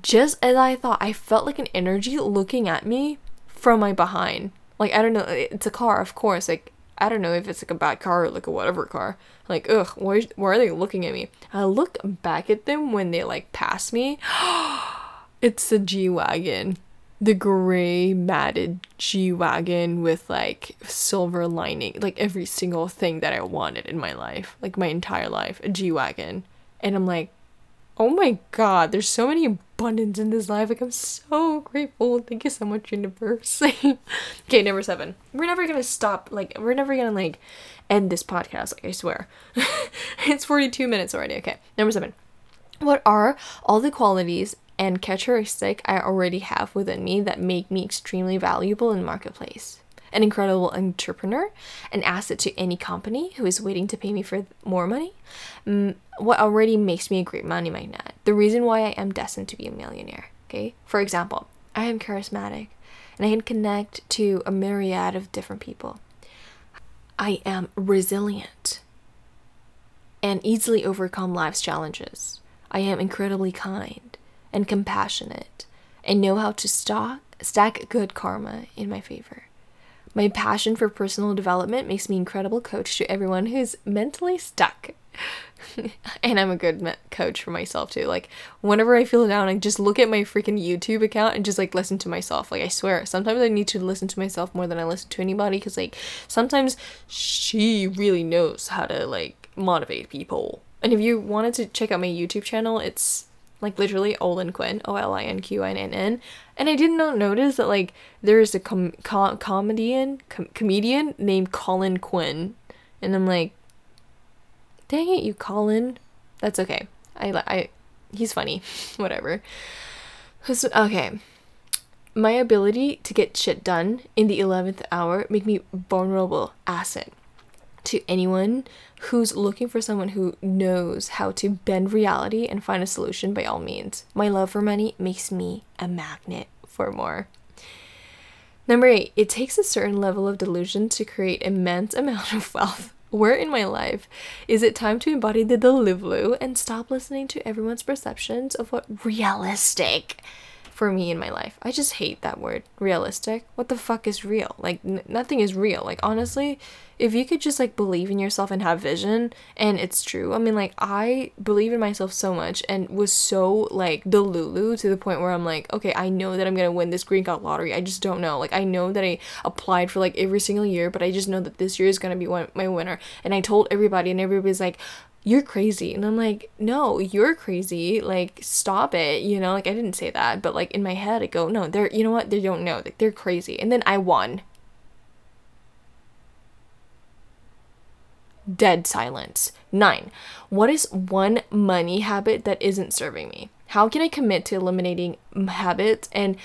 Just as I thought, I felt like an energy looking at me from my behind. Like, I don't know, it's a car, of course. Like, I don't know if it's like a bad car or like a whatever car. Like, ugh, why, why are they looking at me? I look back at them when they like pass me. it's a G Wagon. The gray matted G Wagon with like silver lining. Like every single thing that I wanted in my life. Like my entire life. A G Wagon. And I'm like, oh my god, there's so many abundance in this life. Like I'm so grateful. Thank you so much, universe. okay, number seven. We're never gonna stop. Like we're never gonna like end this podcast. Like I swear, it's 42 minutes already. Okay, number seven. What are all the qualities and characteristic I already have within me that make me extremely valuable in marketplace? An incredible entrepreneur, an asset to any company who is waiting to pay me for more money, mm, what already makes me a great money magnet, the reason why I am destined to be a millionaire. Okay, for example, I am charismatic and I can connect to a myriad of different people. I am resilient and easily overcome life's challenges. I am incredibly kind and compassionate and know how to stock, stack good karma in my favor. My passion for personal development makes me incredible coach to everyone who's mentally stuck. and I'm a good me- coach for myself too. Like whenever I feel down, I just look at my freaking YouTube account and just like listen to myself. Like I swear, sometimes I need to listen to myself more than I listen to anybody because like sometimes she really knows how to like motivate people. And if you wanted to check out my YouTube channel, it's like literally Olin Quinn, O L I N Q I N N. And I did not notice that like there is a com- com- comedian com- comedian named Colin Quinn, and I'm like, dang it, you Colin. That's okay. I I he's funny, whatever. Okay. My ability to get shit done in the 11th hour make me vulnerable asset to anyone who's looking for someone who knows how to bend reality and find a solution by all means. My love for money makes me a magnet for more. Number eight, it takes a certain level of delusion to create immense amount of wealth. Where in my life is it time to embody the delulu and stop listening to everyone's perceptions of what realistic for me in my life. I just hate that word, realistic. What the fuck is real? Like n- nothing is real. Like honestly, if you could just like believe in yourself and have vision and it's true. I mean like I believe in myself so much and was so like delulu to the point where I'm like, okay, I know that I'm to win this green card lottery. I just don't know. Like I know that I applied for like every single year, but I just know that this year is to be one- my winner. And I told everybody and everybody's like, you're crazy. And I'm like, no, you're crazy. Like, stop it. You know, like I didn't say that, but like in my head, I go, no, they're, you know what? They don't know. Like, they're crazy. And then I won. Dead silence. Nine. What is one money habit that isn't serving me? How can I commit to eliminating habits and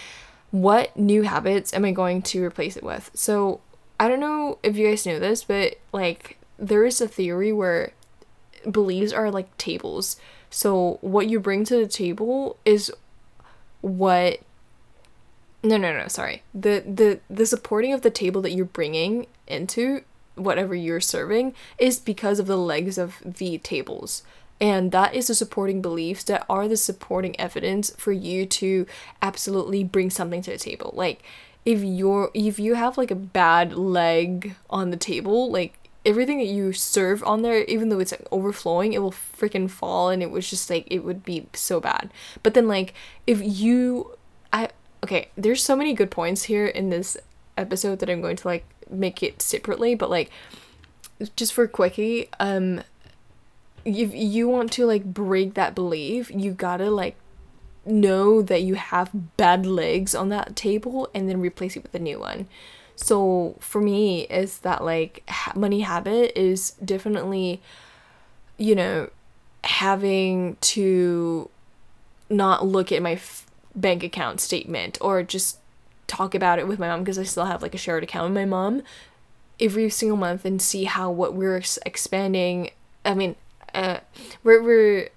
what new habits am I going to replace it with? So I don't know if you guys know this, but like there is a theory where beliefs are like tables. So what you bring to the table is what no no no sorry. The the the supporting of the table that you're bringing into whatever you're serving is because of the legs of the tables. And that is the supporting beliefs that are the supporting evidence for you to absolutely bring something to the table. Like if you're if you have like a bad leg on the table like everything that you serve on there even though it's like overflowing it will freaking fall and it was just like it would be so bad. But then like if you i okay there's so many good points here in this episode that i'm going to like make it separately but like just for quickie um if you want to like break that belief you gotta like know that you have bad legs on that table and then replace it with a new one so for me is that like money habit is definitely you know having to not look at my f- bank account statement or just talk about it with my mom because I still have like a shared account with my mom every single month and see how what we're expanding. I mean uh we're, we're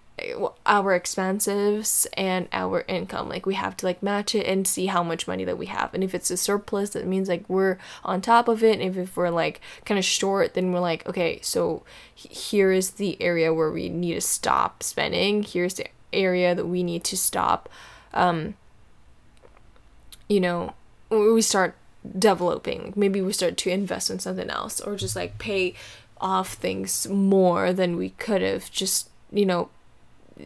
our expenses and our income. Like we have to like match it and see how much money that we have. And if it's a surplus that means like we're on top of it. And if, if we're like kind of short then we're like okay so here is the area where we need to stop spending. Here's the area that we need to stop um you know we start developing. Maybe we start to invest in something else or just like pay off things more than we could have just you know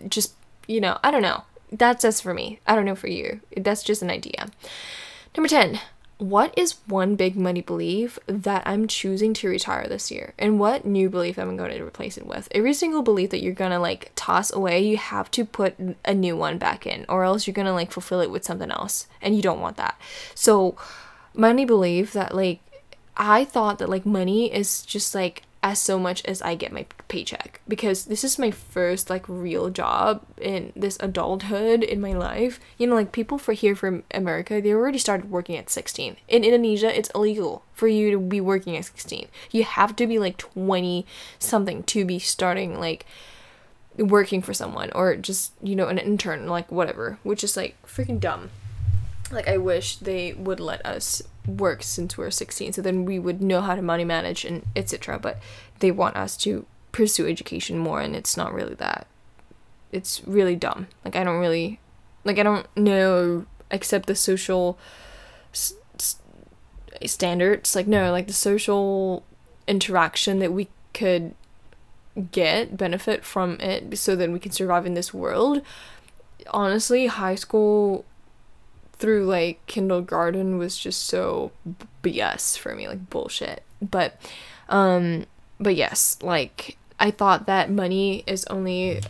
just you know i don't know. That's just for me. I don't know for you. That's just an idea. Number 10 what is one big money belief that i'm choosing to retire this year? And what new belief am i'm going to replace it with? Every single belief that you're going to like toss away you have to put a new one back in or else you're going to like fulfill it with something else and you don't want that. So money belief that like i thought that like money is just like as so much as I get my paycheck because this is my first like real job in this adulthood in my life. You know, like people for here from America, they already started working at 16. In Indonesia, it's illegal for you to be working at 16. You have to be like 20 something to be starting like working for someone or just, you know, an intern like whatever, which is like freaking dumb. Like I wish they would let us work since we're 16 so then we would know how to money manage and etc but they want us to pursue education more and it's not really that. It's really dumb. Like i don't really like i don't know accept the social s- s- standards. Like no like the social interaction that we could get benefit from it so that we can survive in this world. Honestly high school through like kindergarten was just so BS for me, like bullshit. But um but yes, like I thought that money is only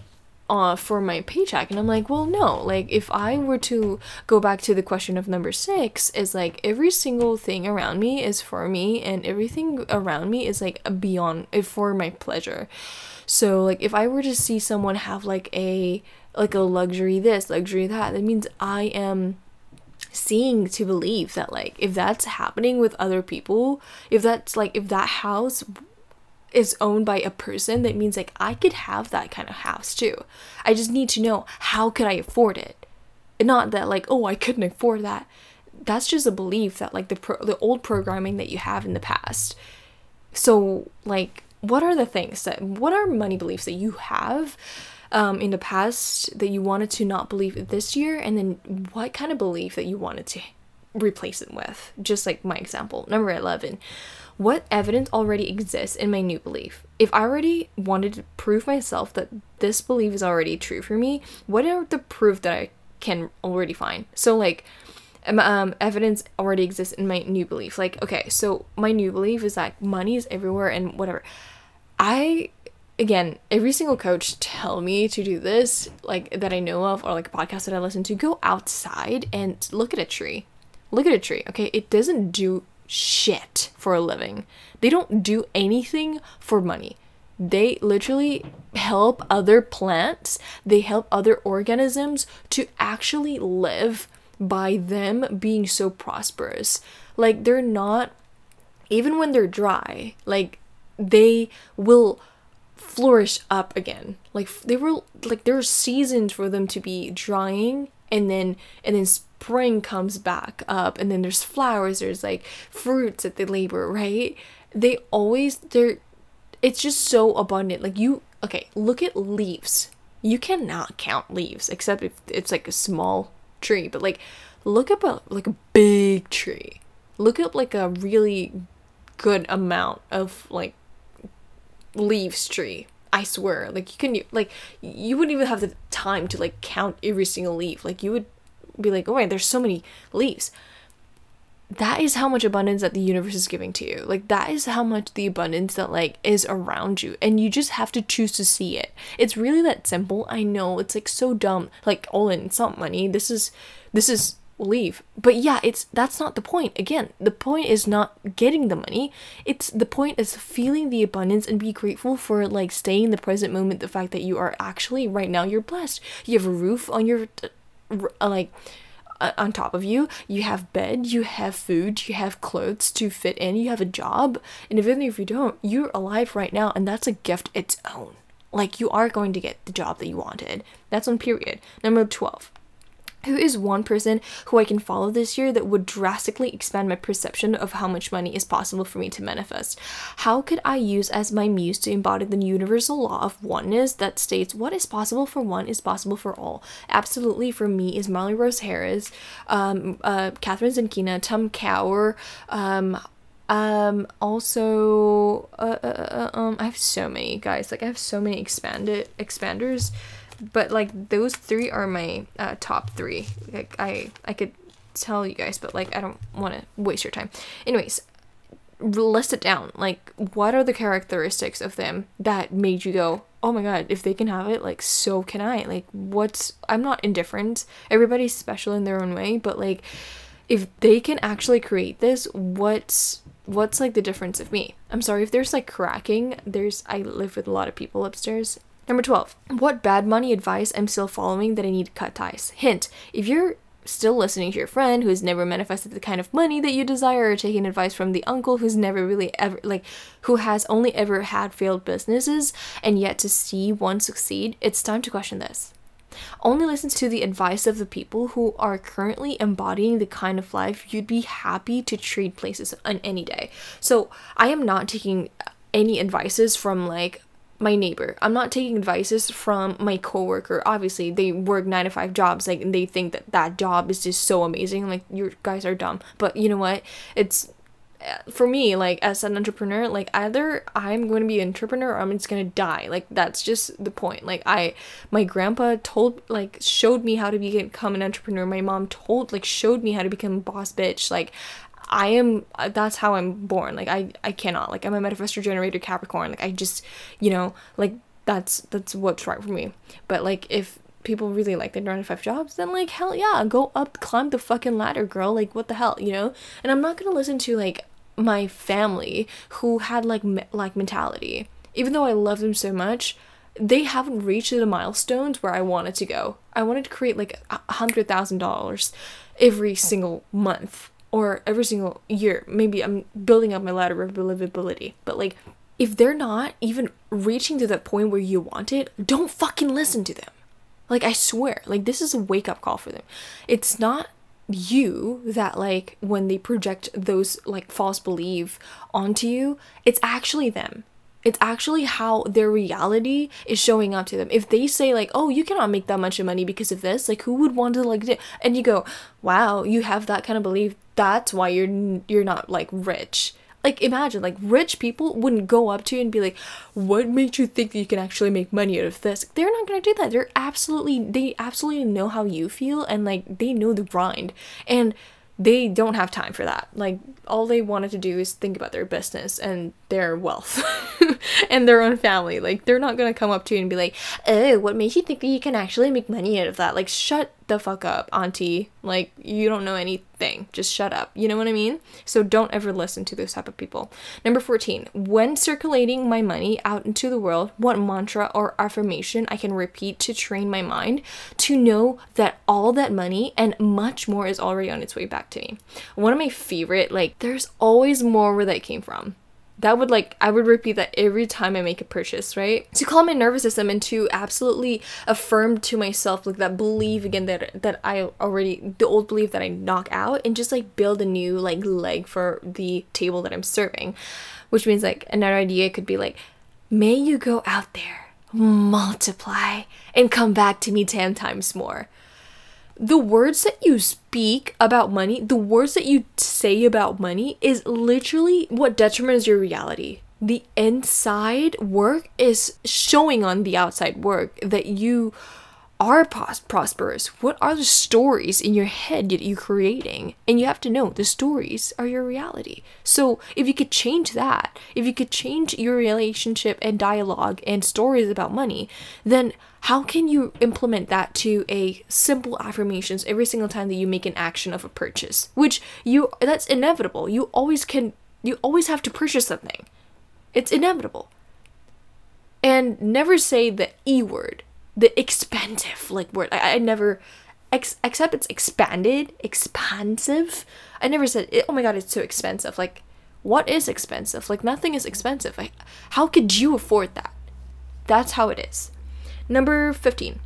uh, for my paycheck. And i'm like well no. Like if i were to go back to the question of number six is like every single thing around me is for me and everything around me is like beyond eh, for my pleasure. So like if i were to see someone have like a like a luxury this luxury that that means i am seeing to believe that like if that's happening with other people if that's like if that house is owned by a person that means like I could have that kind of house too. I just need to know how could I afford it. Not that like oh I couldn't afford that. That's just a belief that like the pro- the old programming that you have in the past. So like what are the things that what are money beliefs that you have um, in the past that you wanted to not believe this year and then what kind of belief that you wanted to replace it with just like my example number 11 what evidence already exists in my new belief? If I already wanted to prove myself that this belief is already true for me, what are the proof that I can already find? So like um, um, evidence already exists in my new belief. Like, okay, so my new belief is that money is everywhere and whatever. I again, every single coach tell me to do this, like that I know of, or like a podcast that I listen to, go outside and look at a tree. Look at a tree, okay? It doesn't do shit for a living. They don't do anything for money. They literally help other plants, they help other organisms to actually live by them being so prosperous. Like they're not even when they're dry, like they will flourish up again. Like they were like there's seasons for them to be drying and then and then spring comes back up and then there's flowers, there's like fruits that they labor, right? They always they're it's just so abundant. Like you okay, look at leaves. You cannot count leaves except if it's like a small tree, but like look up a like a big tree. Look up like a really good amount of like leaves tree. I swear, like you can like you wouldn't even have the time to like count every single leaf. Like you would be like, oh wait, there's so many leaves. That is how much abundance that the universe is giving to you. Like that is how much the abundance that like is around you, and you just have to choose to see it. It's really that simple. I know it's like so dumb. Like, Olin, it's not money. This is this is leave. But yeah, it's that's not the point. Again, the point is not getting the money. It's the point is feeling the abundance and be grateful for like staying in the present moment. The fact that you are actually right now you're blessed. You have a roof on your uh, like uh, on top of you. You have bed, you have food, you have clothes to fit in, you have a job. And even if you don't, you're alive right now and that's a gift its own. Like you are going to get the job that you wanted. That's on period. Number 12 who is one person who I can follow this year that would drastically expand my perception of how much money is possible for me to manifest? How could I use as my muse to embody the universal law of oneness that states what is possible for one is possible for all? Absolutely, for me, is Molly Rose Harris, um, uh, Kathrin Zenkina, Tom Cower, um, um, also, uh, uh, uh, um, I have so many guys. Like I have so many expanded expanders but like those three are my uh, top three. Like I I could tell you guys, but like I don't want to waste your time. Anyways, list it down. Like what are the characteristics of them that made you go, "Oh my god, if they can have it, like so can I." Like what's I'm not indifferent. Everybody's special in their own way, but like if they can actually create this, what's what's like the difference of me? I'm sorry if there's like cracking. There's I live with a lot of people upstairs Number 12. What bad money advice I'm still following that I need to cut ties? Hint, if you're still listening to your friend who has never manifested the kind of money that you desire or taking advice from the uncle who's never really ever like who has only ever had failed businesses and yet to see one succeed it's time to question this only listen to the advice of the people who are currently embodying the kind of life you'd be happy to trade places on any day so i am not taking any advices from like my neighbor. I'm not taking advices from my coworker. Obviously, they work 9 to 5 jobs like and they think that that job is just so amazing. Like you guys are dumb. But you know what? It's uh, for me like as an entrepreneur like either i'm going to be an entrepreneur or i'm just going to die like that's just the point like i my grandpa told like showed me how to become an entrepreneur my mom told like showed me how to become a boss bitch like I am uh, that's how I'm born. Like I I cannot. Like I'm a manifestor generator Capricorn. Like I just, you know, like that's that's what's right for me. But like if people really like their 9 to 5 jobs, then like hell yeah, go up climb the fucking ladder, girl. Like what the hell, you know? And I'm not going to listen to like my family who had like me- like mentality. Even though I love them so much, they haven't reached the milestones where I wanted to go. I wanted to create like a hundred thousand dollars every single month or every single year. Maybe I'm building up my ladder of believability, but like if they're not even reaching to that point where you want it, don't fucking listen to them. Like I swear, like this is a wake up call for them. It's not you that like when they project those like false belief onto you, it's actually them it's actually how their reality is showing up to them. If they say like, "Oh, you cannot make that much of money because of this," like who would want to like do? And you go, "Wow, you have that kind of belief. That's why you're you're not like rich." Like imagine like rich people wouldn't go up to you and be like, "What makes you think that you can actually make money out of this?" They're not to do that. They're absolutely they absolutely know how you feel and like they know the grind. And they don't have time for that. Like all they wanted to do is think about their business and their wealth and their own family. Like they're not gonna come up to you and be like, "Oh, what makes you think you can actually make money out of that?" Like, shut the fuck up, auntie. Like you don't know anything. Just shut up. You know what I mean? So don't ever listen to those type of people. Number 14. When circulating my money out into the world, what mantra or affirmation I can repeat to train my mind to know that all that money and much more is already on its way back to me. One of my favorite like there's always more where that came from that would like I would repeat that every time I make a purchase, right? To calm my nervous system and to absolutely affirm to myself like that belief again that that I already the old belief that I knock out and just like build a new like leg for the table that I'm serving. Which means like another idea could be like, may you go out there, multiply, and come back to me ten times more the words that you speak about money, the words that you say about money is literally what determines your reality. The inside work is showing on the outside work that you are pros- prosperous? What are the stories in your head that you're creating? And you have to know the stories are your reality. So if you could change that, if you could change your relationship and dialogue and stories about money, then how can you implement that to a simple affirmations every single time that you make an action of a purchase? Which you that's inevitable. You always can you always have to purchase something. It's inevitable. And never say the E word the expensive like word. I, I never ex- except it's expanded, expansive. I never said it, oh my god, it's so expensive. Like what is expensive? Like nothing is expensive. Like, how could you afford that? That's how it is. Number 15.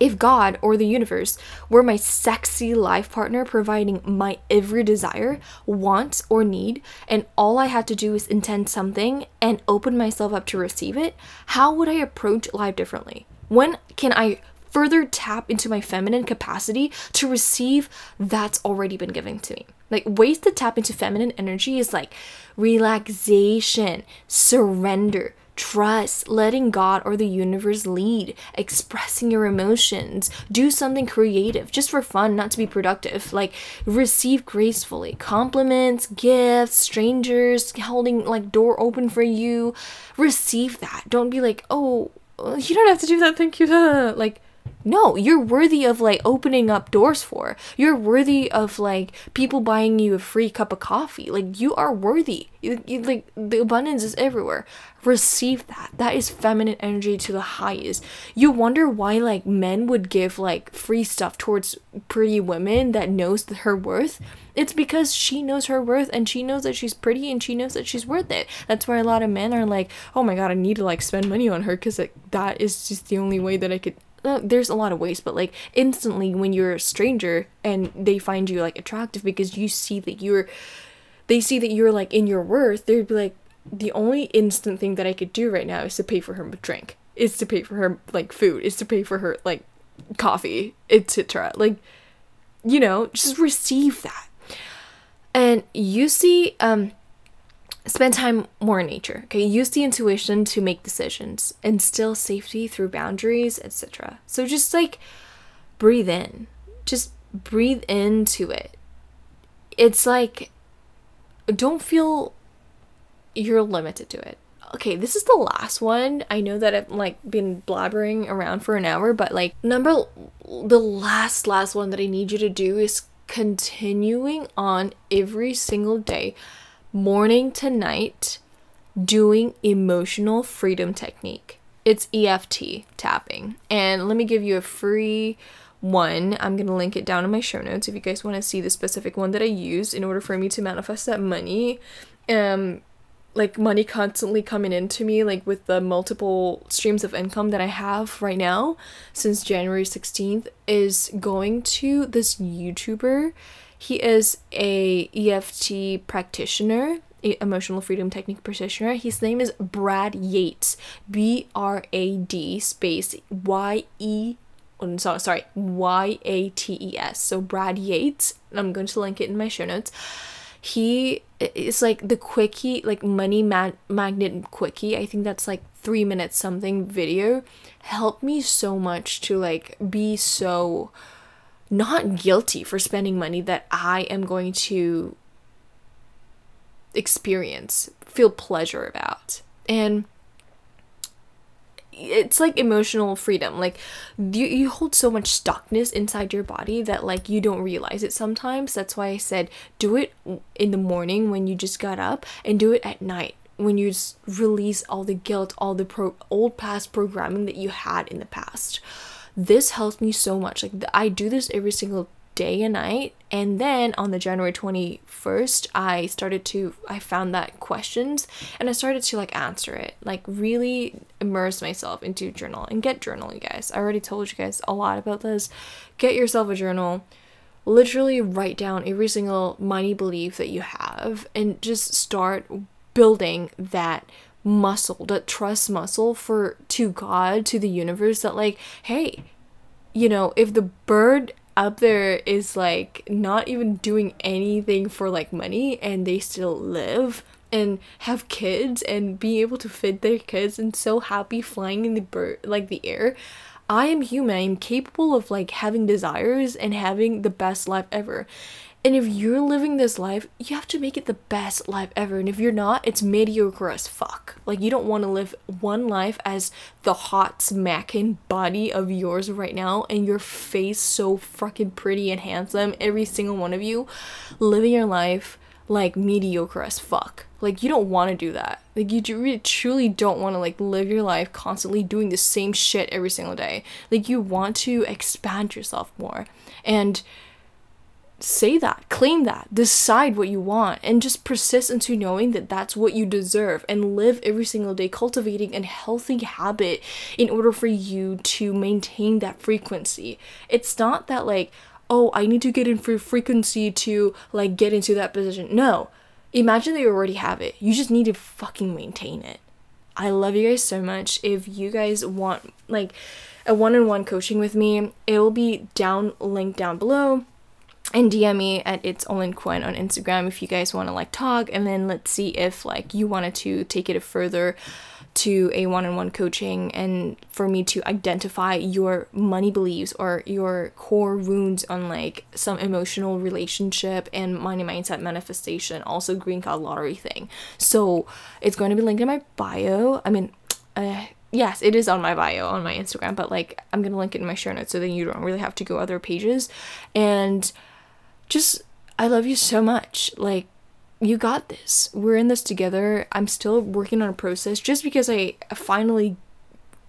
If God or the universe were my sexy life partner providing my every desire, want, or need, and all I had to do is intend something and open myself up to receive it, how would I approach life differently? When can I further tap into my feminine capacity to receive that's already been given to me? Like, ways to tap into feminine energy is like relaxation, surrender, trust, letting God or the universe lead, expressing your emotions, do something creative just for fun, not to be productive. Like, receive gracefully compliments, gifts, strangers holding like door open for you. Receive that. Don't be like, oh, you don't have to do that, thank you. Like, no, you're worthy of like opening up doors for. You're worthy of like people buying you a free cup of coffee. Like you are worthy. You, you, like the abundance is everywhere. Receive that. That is feminine energy to the highest. You wonder why like men would give like free stuff towards pretty women that knows her worth. It's because she knows her worth and she knows that she's pretty and she knows that she's worth it. That's why a lot of men are like, "Oh my god, I need to like spend money on her cuz that is just the only way that I could uh, there's a lot of ways, but like instantly when you're a stranger and they find you like attractive because you see that you're, they see that you're like in your worth, they'd be like, the only instant thing that I could do right now is to pay for her drink, is to pay for her like food, is to pay for her like coffee, etc. Like, you know, just receive that. And you see, um, Spend time more in nature. Okay, use the intuition to make decisions, instill safety through boundaries, etc. So just like breathe in. Just breathe into it. It's like don't feel you're limited to it. Okay, this is the last one. I know that I've like been blabbering around for an hour, but like number the last last one that I need you to do is continuing on every single day morning to night doing emotional freedom technique. It's EFT tapping. And let me give you a free one. I'm going to link it down in my show notes if you guys want to see the specific one that I use in order for me to manifest that money. Um like money constantly coming into me like with the multiple streams of income that I have right now since January 16th is going to this YouTuber he is a EFT practitioner, emotional freedom technique practitioner. His name is Brad Yates. B R A D space Y E oh, sorry, sorry, Y A T E S. So Brad Yates. I'm going to link it in my show notes. He is like the quickie, like money ma- magnet quickie. I think that's like three minutes something video. Helped me so much to like be so not guilty for spending money that I am going to experience, feel pleasure about. And it's like emotional freedom. Like you, you hold so much stuckness inside your body that like you don't realize it sometimes. That's why i said do it in the morning when you just got up and do it at night when you just release all the guilt all the pro- old past programming that you had in the past this helps me so much. Like i do this every single day and night. And then on the january 21st i started to i found that questions and i started to like answer it like really immerse myself into journal and get journal you guys. I already told you guys a lot about this. Get yourself a journal. Literally write down every single money belief that you have and just start building that muscle that trust muscle for to god to the universe that like hey you know if the bird up there is like not even doing anything for like money and they still live and have kids and be able to feed their kids and so happy flying in the bird like the air i am human. I'm capable of like having desires and having the best life ever and if you're living this life, you have to make it the best life ever. And if you're not, it's mediocre as fuck. Like, you don't want to live one life as the hot smacking body of yours right now and your face so fucking pretty and handsome, every single one of you, living your life like mediocre as fuck. Like, you don't want to do that. Like, you really, truly don't want to like live your life constantly doing the same shit every single day. Like, you want to expand yourself more. And, say that, claim that, decide what you want, and just persist into knowing that that's what you deserve and live every single day cultivating a healthy habit in order for you to maintain that frequency. It's not that, like, oh, I need to get in for frequency to like get into that position. No. Imagine that you already have it. You just need to fucking maintain it. I love you guys so much. If you guys want like a one-on-one coaching with me, it'll be down linked down below and DM me at it's Olin Quinn on Instagram if you guys want to like talk, and then let's see if like you wanted to take it further to a one-on-one coaching and for me to identify your money beliefs or your core wounds on like some emotional relationship and money mindset manifestation also green card lottery thing. So it's going to be linked in my bio. I mean uh, yes it is on my bio on my instagram but like i'm going to link it in my show notes so then you don't really have to go other pages. And just I love you so much. Like you got this. We're in this together. I'm still working on a process just because I finally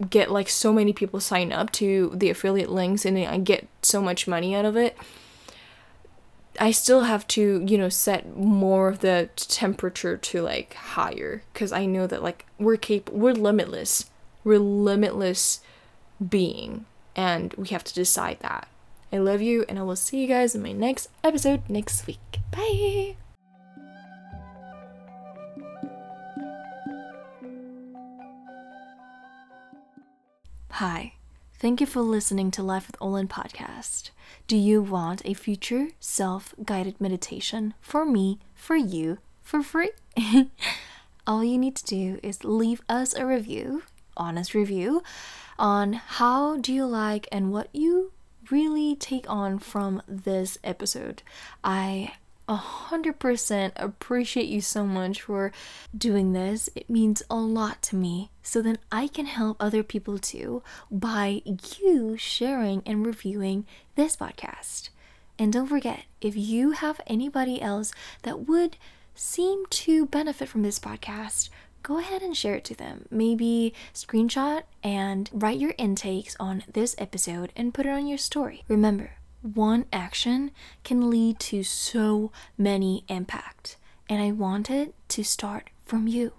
get like so many people sign up to the affiliate links and I get so much money out of it. I still have to, you know, set more of the temperature to like higher cuz I know that like we're capable we're limitless. We're limitless being and we have to decide that. I love you, and I will see you guys in my next episode next week. Bye! Hi. Thank you for listening to Life with Olin podcast. Do you want a future self guided meditation for me, for you, for free? All you need to do is leave us a review, honest review, on how do you like and what you really take on from this episode. I 100% appreciate you so much for doing this. It means a lot to me. So then I can help other people too by you sharing and reviewing this podcast. And don't forget, if you have anybody else that would seem to benefit from this podcast, go ahead and share it to them. Maybe screenshot and write your intakes on this episode and put it on your story. Remember, one action can lead to so many impact, and I want it to start from you.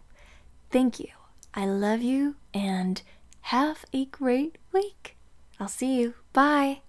Thank you. I love you and have a great week. I'll see you. Bye.